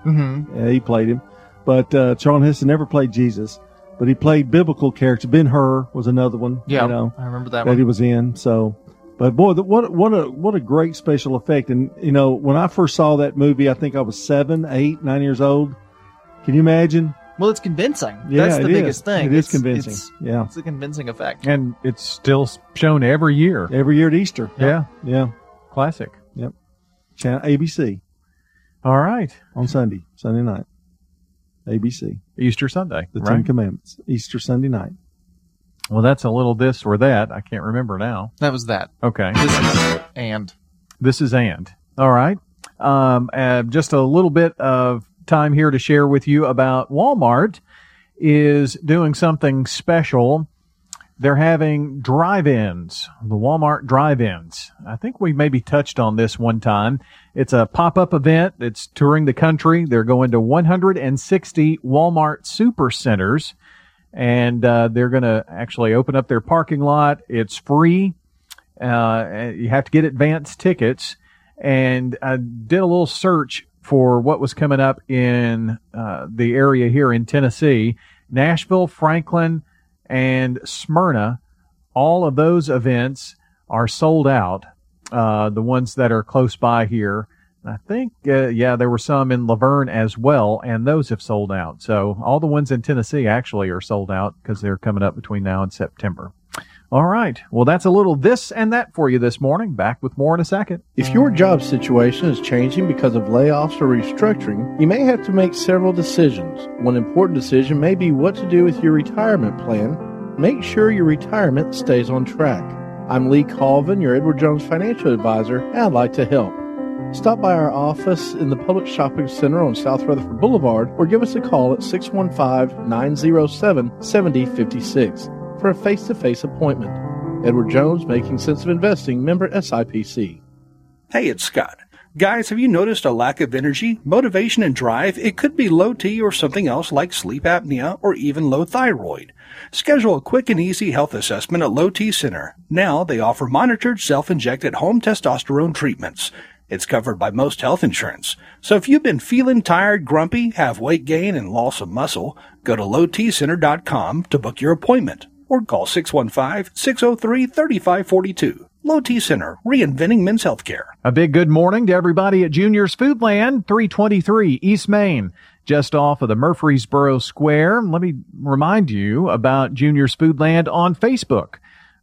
Mm-hmm. Yeah, he played him. But uh, Charlton Heston never played Jesus, but he played biblical characters. Ben Hur was another one. Yeah, you know, I remember that that one. he was in. So, but boy, the, what what a what a great special effect! And you know, when I first saw that movie, I think I was seven, eight, nine years old. Can you imagine? Well, it's convincing. Yeah, That's the it is. biggest thing. It is It's- convincing. It's, Yeah. it's a convincing effect. And it's still shown every year. Every year at Easter. Yeah. Yeah. Classic. Yep. Channel ABC All right. on Sunday, Sunday night. ABC. Easter Sunday. The right? Ten Commandments. Easter Sunday night. Well, that's a little this or that. I can't remember now. That was that. Okay. This is and This is and. All right. Um, uh, just a little bit of time here to share with you about Walmart is doing something special. They're having drive-ins, the Walmart drive-ins. I think we maybe touched on this one time. It's a pop-up event. It's touring the country. They're going to 160 Walmart super centers and uh, they're going to actually open up their parking lot. It's free. Uh, you have to get advance tickets. And I did a little search for what was coming up in uh, the area here in Tennessee. Nashville, Franklin, and Smyrna. All of those events are sold out. Uh, the ones that are close by here. I think, uh, yeah, there were some in La Vergne as well, and those have sold out. So all the ones in Tennessee actually are sold out because they're coming up between now and September. All right. Well, that's a little this and that for you this morning. Back with more in a second. If your job situation is changing because of layoffs or restructuring, you may have to make several decisions. One important decision may be what to do with your retirement plan. Make sure your retirement stays on track. I'm Lee Colvin, your Edward Jones financial advisor, and I'd like to help. Stop by our office in the Public Shopping Center on South Rutherford Boulevard or give us a call at 615 907 7056 for a face to face appointment. Edward Jones, Making Sense of Investing, member SIPC. Hey, it's Scott. Guys, have you noticed a lack of energy, motivation, and drive? It could be low T or something else like sleep apnea or even low thyroid. Schedule a quick and easy health assessment at Low T Center. Now they offer monitored self-injected home testosterone treatments. It's covered by most health insurance. So if you've been feeling tired, grumpy, have weight gain, and loss of muscle, go to lowtcenter.com to book your appointment or call 615-603-3542. Low T Center, reinventing men's healthcare. A big good morning to everybody at Junior's Foodland, 323 East Main, just off of the Murfreesboro Square. Let me remind you about Junior's Foodland on Facebook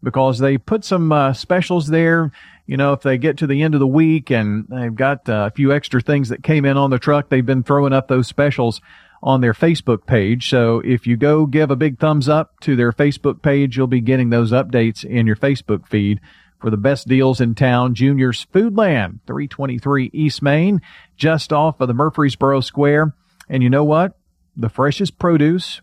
because they put some uh, specials there. You know, if they get to the end of the week and they've got uh, a few extra things that came in on the truck, they've been throwing up those specials on their Facebook page. So if you go give a big thumbs up to their Facebook page, you'll be getting those updates in your Facebook feed for the best deals in town. Junior's Foodland, 323 East Main, just off of the Murfreesboro Square. And you know what? The freshest produce.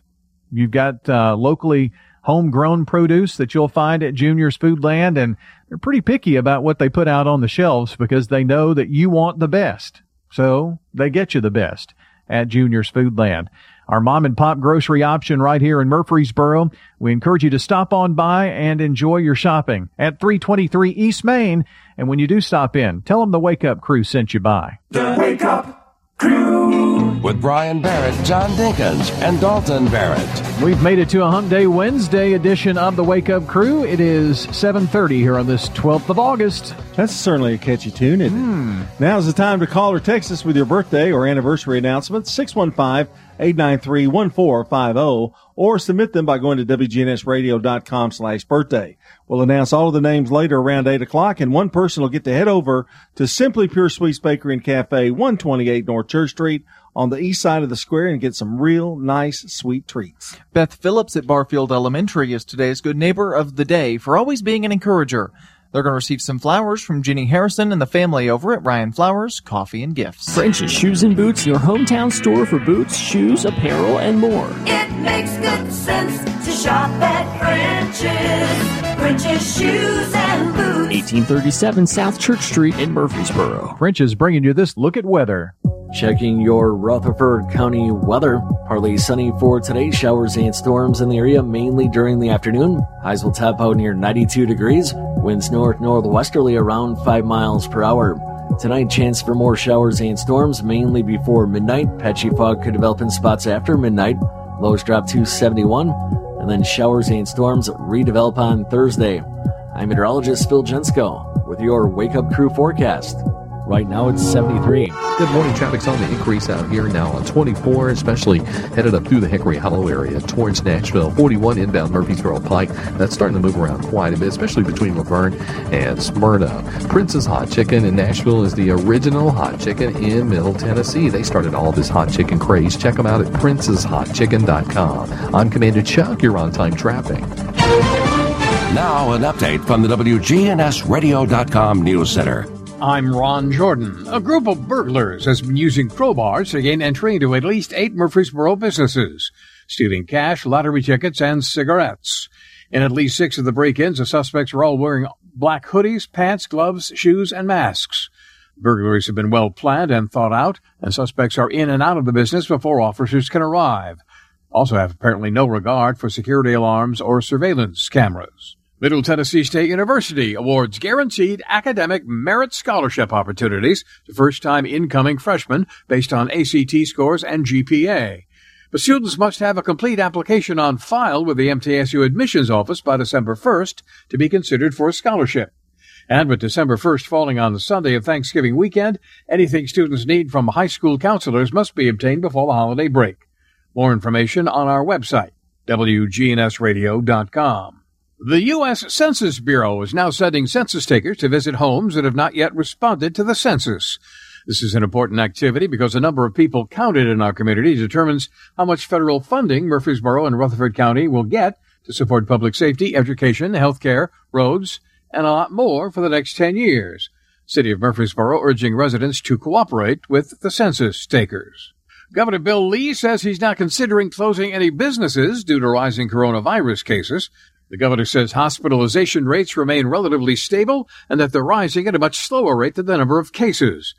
You've got uh, locally homegrown produce that you'll find at Junior's Foodland, and they're pretty picky about what they put out on the shelves because they know that you want the best. So they get you the best at Junior's Foodland. Our mom and pop grocery option right here in Murfreesboro. We encourage you to stop on by and enjoy your shopping at 323 East Main. And when you do stop in, tell them the Wake Up Crew sent you by. The Wake Up Crew with Brian Barrett, John Dinkins, and Dalton Barrett. We've made it to a Hump Day Wednesday edition of the Wake Up Crew. It is 7:30 here on this 12th of August. That's certainly a catchy tune, isn't it? Hmm. Now's the time to call or text us with your birthday or anniversary announcement, 615-893-1450, or submit them by going to WGNSradio.com slash birthday. We'll announce all of the names later around 8 o'clock, and one person will get to head over to Simply Pure Sweets Bakery and Cafe, 128 North Church Street, on the east side of the square and get some real nice sweet treats. Beth Phillips at Barfield Elementary is today's good neighbor of the day for always being an encourager. They're going to receive some flowers from Jenny Harrison and the family over at Ryan Flowers Coffee and Gifts. French's Shoes and Boots, your hometown store for boots, shoes, apparel, and more. It makes good sense to shop at French's. French's Shoes and Boots. 1837 South Church Street in Murfreesboro. French is bringing you this look at weather. Checking your Rutherford County weather. Partly sunny for today. Showers and storms in the area mainly during the afternoon. Highs will top out near 92 degrees. Winds north northwesterly around 5 miles per hour. Tonight, chance for more showers and storms mainly before midnight. Patchy fog could develop in spots after midnight. Lows drop to 71. And then showers and storms redevelop on Thursday. I'm meteorologist Phil Jensko with your Wake Up Crew forecast. Right now it's 73. Good morning. Traffic's on the increase out here now on 24, especially headed up through the Hickory Hollow area towards Nashville. 41 inbound Murfreesboro Pike. That's starting to move around quite a bit, especially between La Vergne and Smyrna. Prince's Hot Chicken in Nashville is the original hot chicken in Middle Tennessee. They started all this hot chicken craze. Check them out at princeshotchicken.com. I'm Commander Chuck. You're on time traffic. Now, an update from the WGNSradio.com News Center. I'm Ron Jordan. A group of burglars has been using crowbars to gain entry into at least eight Murfreesboro businesses, stealing cash, lottery tickets, and cigarettes. In at least six of the break-ins, the suspects were all wearing black hoodies, pants, gloves, shoes, and masks. Burglaries have been well planned and thought out, and suspects are in and out of the business before officers can arrive. Also have apparently no regard for security alarms or surveillance cameras. Middle Tennessee State University awards guaranteed academic merit scholarship opportunities to first time incoming freshmen based on ACT scores and GPA. But students must have a complete application on file with the MTSU admissions office by December 1st to be considered for a scholarship. And with December 1st falling on the Sunday of Thanksgiving weekend, anything students need from high school counselors must be obtained before the holiday break. More information on our website, WGNSradio.com. The U.S. Census Bureau is now sending census takers to visit homes that have not yet responded to the census. This is an important activity because the number of people counted in our community determines how much federal funding Murfreesboro and Rutherford County will get to support public safety, education, healthcare, roads, and a lot more for the next 10 years. City of Murfreesboro urging residents to cooperate with the census takers. Governor Bill Lee says he's not considering closing any businesses due to rising coronavirus cases. The governor says hospitalization rates remain relatively stable and that they're rising at a much slower rate than the number of cases.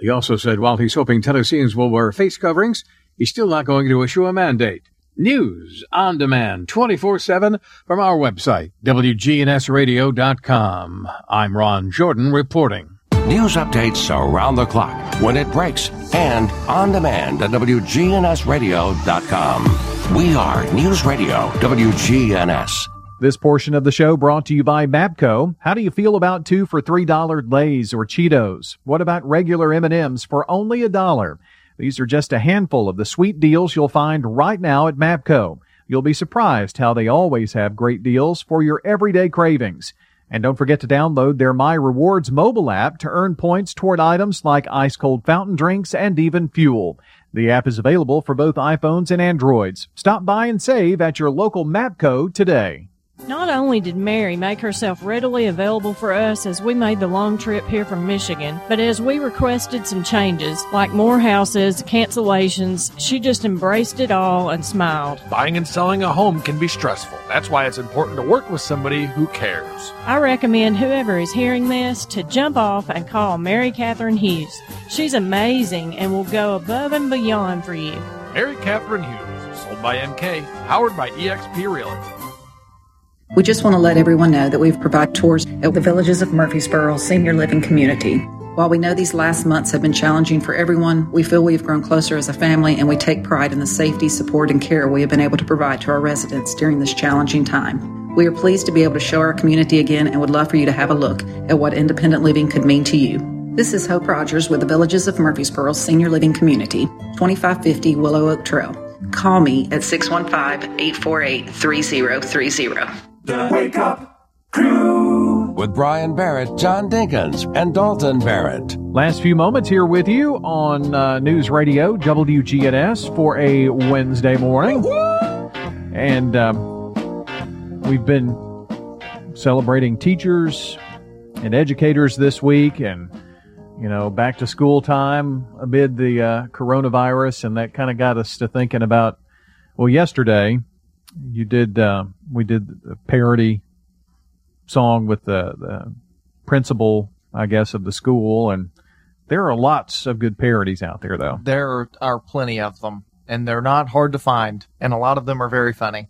He also said while he's hoping Tennesseans will wear face coverings, he's still not going to issue a mandate. News on demand 24 7 from our website, WGNSradio.com. I'm Ron Jordan reporting. News updates around the clock, when it breaks, and on demand at WGNSradio.com. We are News Radio WGNS. This portion of the show brought to you by Mapco. How do you feel about two for three dollar Lay's or Cheetos? What about regular M&Ms for only a dollar? These are just a handful of the sweet deals you'll find right now at Mapco. You'll be surprised how they always have great deals for your everyday cravings. And don't forget to download their My Rewards mobile app to earn points toward items like ice cold fountain drinks and even fuel. The app is available for both iPhones and Androids. Stop by and save at your local Mapco today. Not only did Mary make herself readily available for us as we made the long trip here from Michigan, but as we requested some changes, like more houses, cancellations, she just embraced it all and smiled. Buying and selling a home can be stressful. That's why it's important to work with somebody who cares. I recommend whoever is hearing this to jump off and call Mary Catherine Hughes. She's amazing and will go above and beyond for you. Mary Catherine Hughes, sold by MK, powered by EXP Realty. We just want to let everyone know that we've provided tours at the Villages of Murfreesboro Senior Living Community. While we know these last months have been challenging for everyone, we feel we've grown closer as a family and we take pride in the safety, support, and care we have been able to provide to our residents during this challenging time. We are pleased to be able to show our community again and would love for you to have a look at what independent living could mean to you. This is Hope Rogers with the Villages of Murfreesboro Senior Living Community, 2550 Willow Oak Trail. Call me at 615 848 3030. The Wake Up Crew. With Brian Barrett, John Dinkins, and Dalton Barrett. Last few moments here with you on uh, News Radio WGNS for a Wednesday morning. And um, we've been celebrating teachers and educators this week, and you know, back to school time amid the uh, coronavirus, and that kind of got us to thinking about. Well, yesterday you did uh, we did the parody song with the, the principal, I guess, of the school, and there are lots of good parodies out there, though. There are, are plenty of them, and they're not hard to find, and a lot of them are very funny.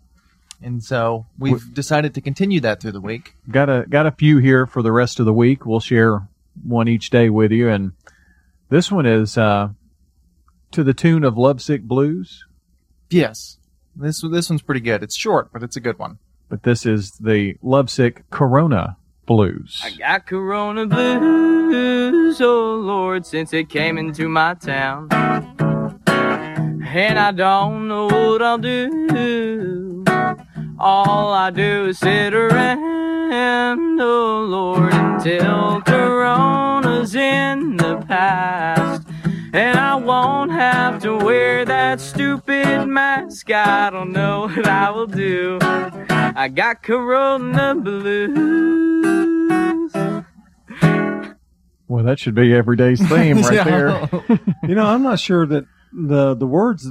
And so we've decided to continue that through the week. Got a got a few here for the rest of the week. We'll share one each day with you, and this one is uh, to the tune of "Lovesick Blues." Yes, this this one's pretty good. It's short, but it's a good one. But this is the "Lovesick Corona Blues." I got Corona blues, oh Lord, since it came into my town. And I don't know what I'll do. All I do is sit around, oh Lord, until Corona's in the past. And I won't have to wear that stupid mask. I don't know what I will do. I got Corona blues. Well, that should be every day's theme right there. you know, I'm not sure that the the words.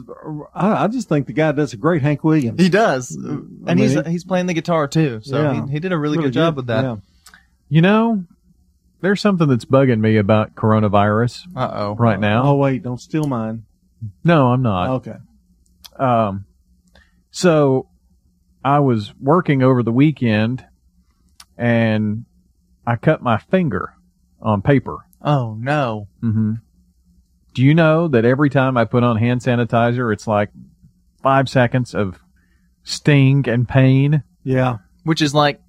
I, I just think the guy does a great Hank Williams. He does, and I mean, he's he's playing the guitar too. So Yeah. he, he did a really, good job with that. yeah. You know, there's something that's bugging me about coronavirus Uh oh. right now. Oh wait, don't steal mine. No, I'm not. Okay. Um, so I was working over the weekend and I cut my finger on paper. Oh no. hmm Do you know that every time I put on hand sanitizer, it's like five seconds of sting and pain? Yeah. Which is like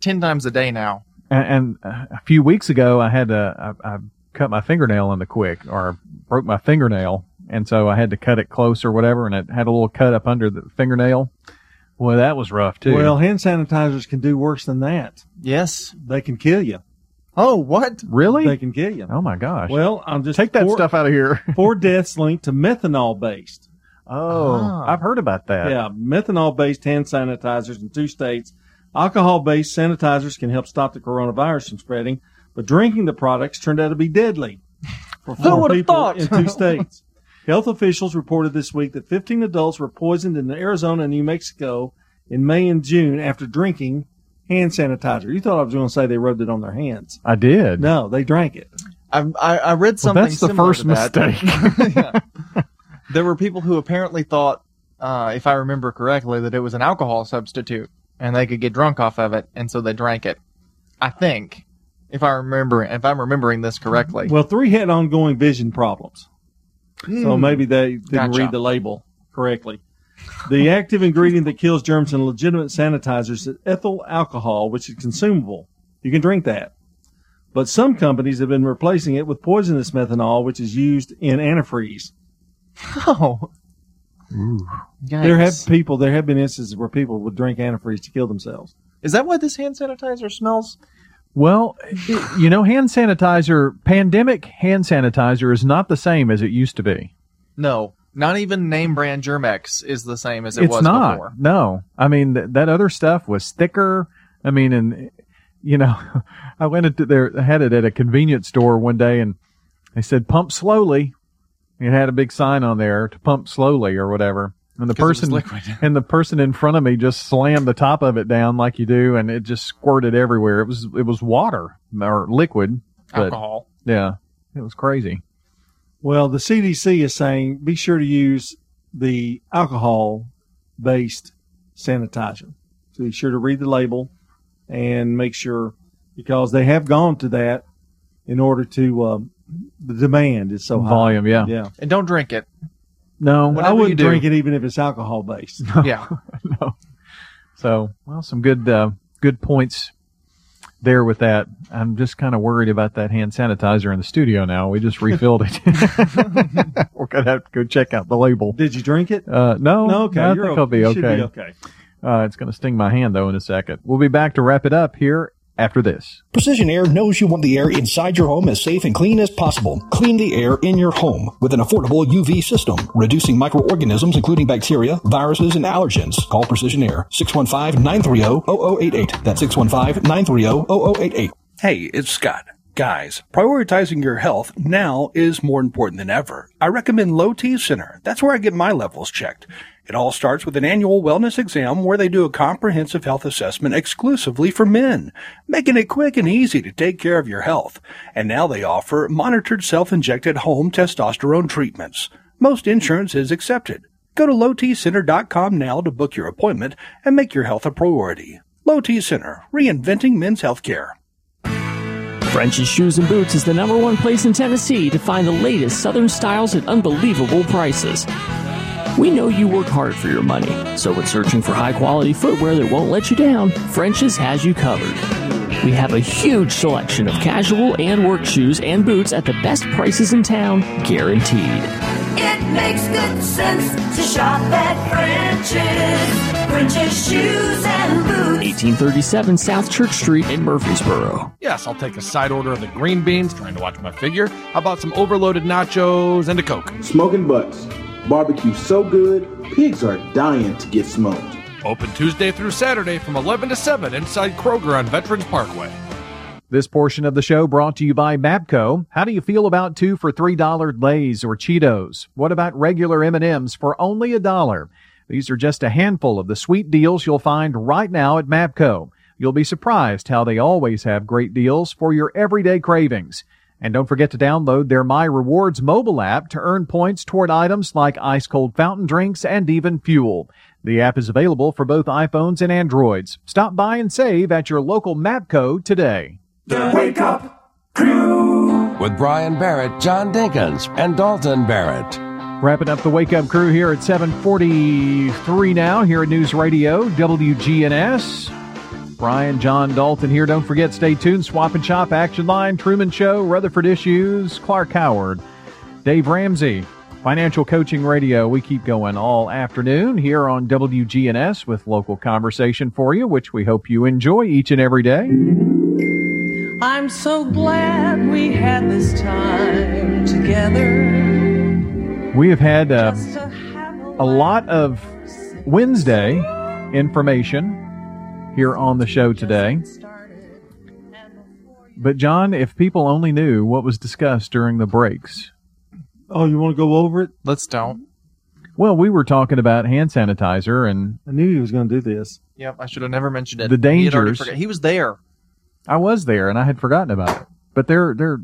ten times a day now. And, and a few weeks ago, I had to, I, I cut my fingernail in the quick or broke my fingernail. And so I had to cut it close or whatever. And it had a little cut up under the fingernail. Well, that was rough too. Well, hand sanitizers can do worse than that. Yes. They can kill you. Oh, what? really? They can kill you. oh my gosh. Well, I'm just take that four, stuff out of here. four deaths linked to methanol based. Oh, Ah. I've heard about that. Yeah, methanol based hand sanitizers in two states. Alcohol based sanitizers can help stop the coronavirus from spreading, but drinking the products turned out to be deadly for Who four would've people thought? in two states. Health officials reported this week that 15 adults were poisoned in Arizona and New Mexico in May and June after drinking hand sanitizer. You thought I was going to say they rubbed it on their hands. I did. No, they drank it. I I, I read Well, something. that's the similar first to that. mistake. Yeah. There were people who apparently thought, uh, if I remember correctly, that it was an alcohol substitute and they could get drunk off of it, and so they drank it. I think, if I remember, if I'm remembering this correctly. Well, three had ongoing vision problems. So Hmm. maybe they didn't Gotcha. read the label correctly. The active ingredient that kills germs in legitimate sanitizers is ethyl alcohol, which is consumable. You can drink that. But some companies have been replacing it with poisonous methanol, which is used in antifreeze. Oh. There have people, there have been instances where people would drink antifreeze to kill themselves. Is that why this hand sanitizer smells? Well, i- you know, hand sanitizer, pandemic hand sanitizer is not the same as it used to be. No, not even name brand Germ-X is the same as it it's was not. before. No. I mean, th- that other stuff was thicker. I mean, and, you know, I went into there, I had it at a convenience store one day and they said, pump slowly. It had a big sign on there to pump slowly or whatever. And the 'Cause it was person, liquid. and the person in front of me just slammed the top of it down like you do, and it just squirted everywhere. It was, it was water or liquid. but- Alcohol. Yeah. It was crazy. Well, the CDC is saying be sure to use the alcohol based sanitizer. So be sure to read the label and make sure because they have gone to that in order to um, the demand is so high. Volume, yeah. Yeah. And don't drink it. No. I wouldn't you do. drink it even if it's alcohol based. Yeah. no. So, well, some good uh, good points there with that. I'm just kind of worried about that hand sanitizer in the studio now. We just refilled it. We're gonna have to go check out the label. Did you drink it? Uh, no, No, okay, I you're think okay. I'll be You should okay. be okay. Uh, it's gonna sting my hand though in a second. We'll be back to wrap it up here after this. Precision Air knows you want the air inside your home as safe and clean as possible. Clean the air in your home with an affordable UV system, reducing microorganisms including bacteria, viruses, and allergens. Call Precision Air 615-930-0088. That's 615-930-0088. Hey, it's Scott. Guys, prioritizing your health now is more important than ever. I recommend Low T Center. That's where I get my levels checked. It all starts with an annual wellness exam where they do a comprehensive health assessment exclusively for men, making it quick and easy to take care of your health. And now they offer monitored self-injected home testosterone treatments. Most insurance is accepted. Go to lowtcenter.com now to book your appointment and make your health a priority. Low T Center, reinventing men's healthcare. French's Shoes and Boots is the number one place in Tennessee to find the latest Southern styles at unbelievable prices. We know you work hard for your money, so when searching for high quality footwear that won't let you down, French's has you covered. We have a huge selection of casual and work shoes and boots at the best prices in town, guaranteed. It makes good sense to shop at French's. French's Shoes and Boots. 1837 South Church Street in Murfreesboro. Yes, I'll take a side order of the green beans, trying to watch my figure. How about some overloaded nachos and a Coke? Smoking butts. Barbecue so good, pigs are dying to get smoked. Open Tuesday through Saturday from 11 to 7 inside Kroger on Veterans Parkway. This portion of the show brought to you by Mapco. How do you feel about two for three dollar Lay's or Cheetos? What about regular M and M's for only a dollar? These are just a handful of the sweet deals you'll find right now at Mapco. You'll be surprised how they always have great deals for your everyday cravings. And don't forget to download their My Rewards mobile app to earn points toward items like ice cold fountain drinks and even fuel. The app is available for both iPhones and Androids. Stop by and save at your local Mapco today. The Wake Up Crew with Brian Barrett, John Dinkins, and Dalton Barrett. Wrapping up the Wake Up Crew here at 743 now here at News Radio WGNS. Brian, John, Dalton here. Don't forget, stay tuned. Swap and Shop, Action Line, Truman Show, Rutherford Issues, Clark Howard, Dave Ramsey, Financial Coaching Radio. We keep going all afternoon here on WGNS with local conversation for you, which we hope you enjoy each and every day. I'm so glad we had this time together. We have had uh, a lot of Wednesday information here on the show today. But, John, if people only knew what was discussed during the breaks. Oh, you want to go over it? Let's don't. Well, we were talking about hand sanitizer, and I knew he was going to do this. Yep, I should have never mentioned it. The He had already dangers. forgot- He was there. I was there, and I had forgotten about it. But they're, they're,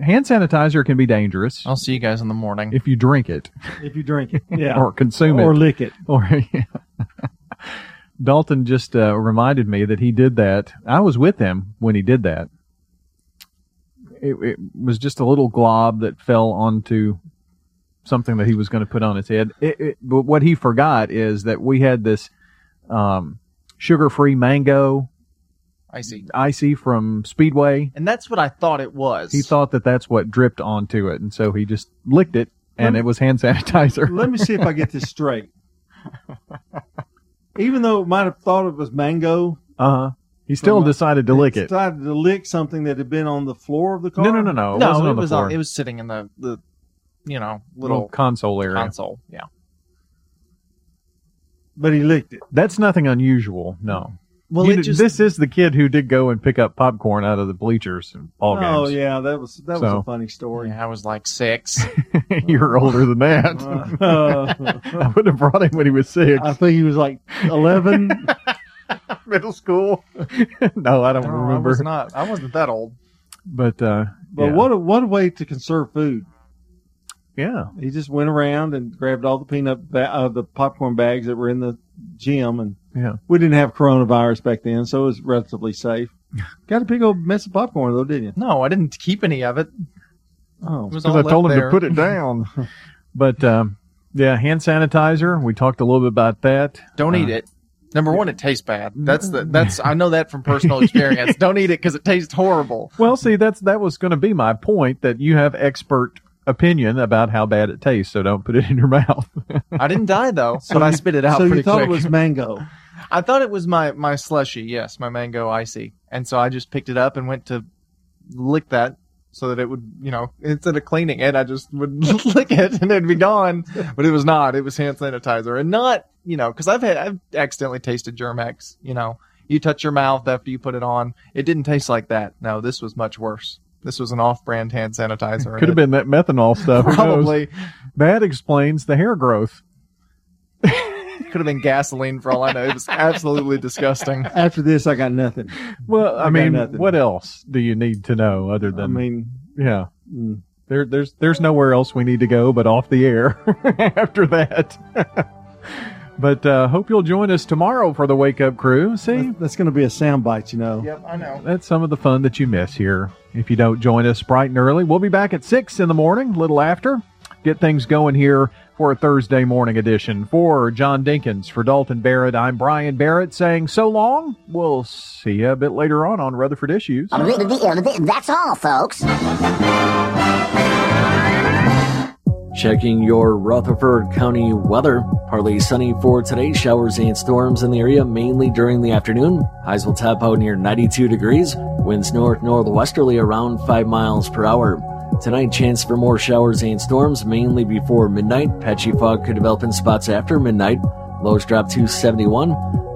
hand sanitizer can be dangerous. I'll see you guys in the morning. If you drink it. If you drink it, yeah, or consume it. or lick it. Or yeah. Dalton just uh, reminded me that he did that. I was with him when he did that. It, it was just a little glob that fell onto something that he was going to put on his head. It, it, but what he forgot is that we had this um, sugar-free mango Icy. icy from Speedway. And that's what I thought it was. He thought that that's what dripped onto it, and so he just licked it, and me- it was hand sanitizer. Let me see if I get this straight. Even though it might have thought it was mango, Uh huh. He still From a- decided to lick it. decided to lick something that had been on the floor of the car. No, no, no, no. It no, wasn't it on the was floor. on. It was sitting in the the, you know, little little console area. console. Yeah. But he licked it. That's nothing unusual. No. Well, You it just- this is the kid who did go and pick up popcorn out of the bleachers and ball games. Oh yeah, that was that was a funny story. I was like six. You're older than that. Uh, I would have brought him when he was six. I think he was like eleven. Middle school. no, I don't No, I remember. was not. I wasn't that old. But uh, But yeah. what a what a way to conserve food. Yeah. He just went around and grabbed all the peanut ba- uh, the popcorn bags that were in the gym, and Yeah. we didn't have coronavirus back then, so it was relatively safe. Got a big old mess of popcorn though, didn't you? No, I didn't keep any of it. Oh, because I told him there. to put it down. but um, yeah, hand sanitizer. We talked a little bit about that. Don't Uh, eat it. Number one, it tastes bad. That's the that's I know that from personal experience. Don't eat it because it tastes horrible. Well, see, that's that was going to be my point that you have expert opinion about how bad it tastes, so don't put it in your mouth. I didn't die though, So but I spit it out so you thought quick. it was mango. I thought it was my my slushy. Yes, my mango icy, and so I just picked it up and went to lick that so that it would, you know, instead of cleaning it, I just would lick it and it'd be gone. But it was not. It was hand sanitizer, and not, you know, because I've had I've accidentally tasted Germ-X, you know, you touch your mouth after you put it on. It didn't taste like that. No, this was much worse. This was an off-brand hand sanitizer. Could have been that methanol stuff. Probably. That explains the hair growth. Could have been gasoline for all I know. It was absolutely disgusting. After this, I got nothing. Well, I, I mean, what else do you need to know other than? I mean, yeah, mm. there, there's, there's nowhere else we need to go but off the air after that. but uh, hope you'll join us tomorrow for the Wake Up Crew. See, that's going to be a soundbite, you know. Yep, I know. that's some of the fun that you miss here. If you don't join us bright and early, we'll be back at six in the morning, a little after. Get things going here for a Thursday morning edition. For John Dinkins, for Dalton Barrett, I'm Brian Barrett saying so long. We'll see you a bit later on on Rutherford Issues. That's all, folks. Checking your Rutherford County weather. Partly sunny for today. Showers and storms in the area mainly during the afternoon. Highs will top out near 92 degrees. Winds north northwesterly around 5 miles per hour. Tonight, chance for more showers and storms mainly before midnight. Patchy fog could develop in spots after midnight. Lows drop to 71.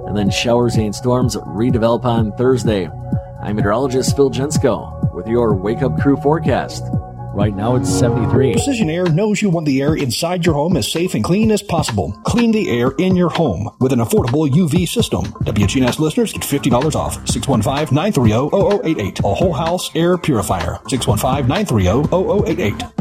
And then showers and storms redevelop on Thursday. I'm meteorologist Phil Jensko with your Wake Up Crew forecast. Right now it's 73. Precision Air knows you want the air inside your home as safe and clean as possible. Clean the air in your home with an affordable UV system. WGNS listeners get $50 off. 615-930-0088. A whole house air purifier. 615-930-0088.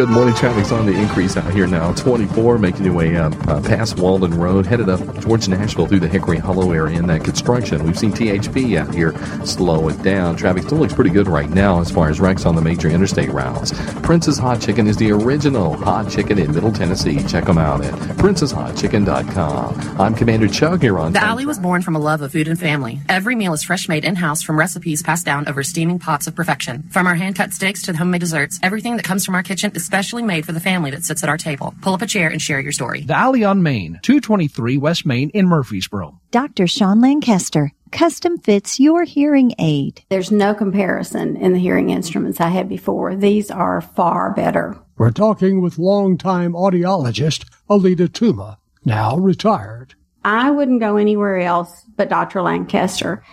Good morning. Traffic's on the increase out here now. 24 making your way up uh, past Waldron Road, headed up towards Nashville through the Hickory Hollow area in that construction. We've seen THP out here slow it down. Traffic still looks pretty good right now as far as wrecks on the major interstate routes. Prince's Hot Chicken is the original hot chicken in Middle Tennessee. Check them out at princeshotchicken.com. I'm Commander Chuck here on The Alley was born from a love of food and family. Every meal is fresh made in house from recipes passed down over steaming pots of perfection. From our hand cut steaks to the homemade desserts, everything that comes from our kitchen is specially made for the family that sits at our table. Pull up a chair and share your story. The Alley on Main, 223 West Main in Murfreesboro. Dr. Sean Lancaster, custom fits your hearing aid. There's no comparison in the hearing instruments I had before. These are far better. We're talking with longtime audiologist Alita Tuma, now retired. I wouldn't go anywhere else but Dr. Lancaster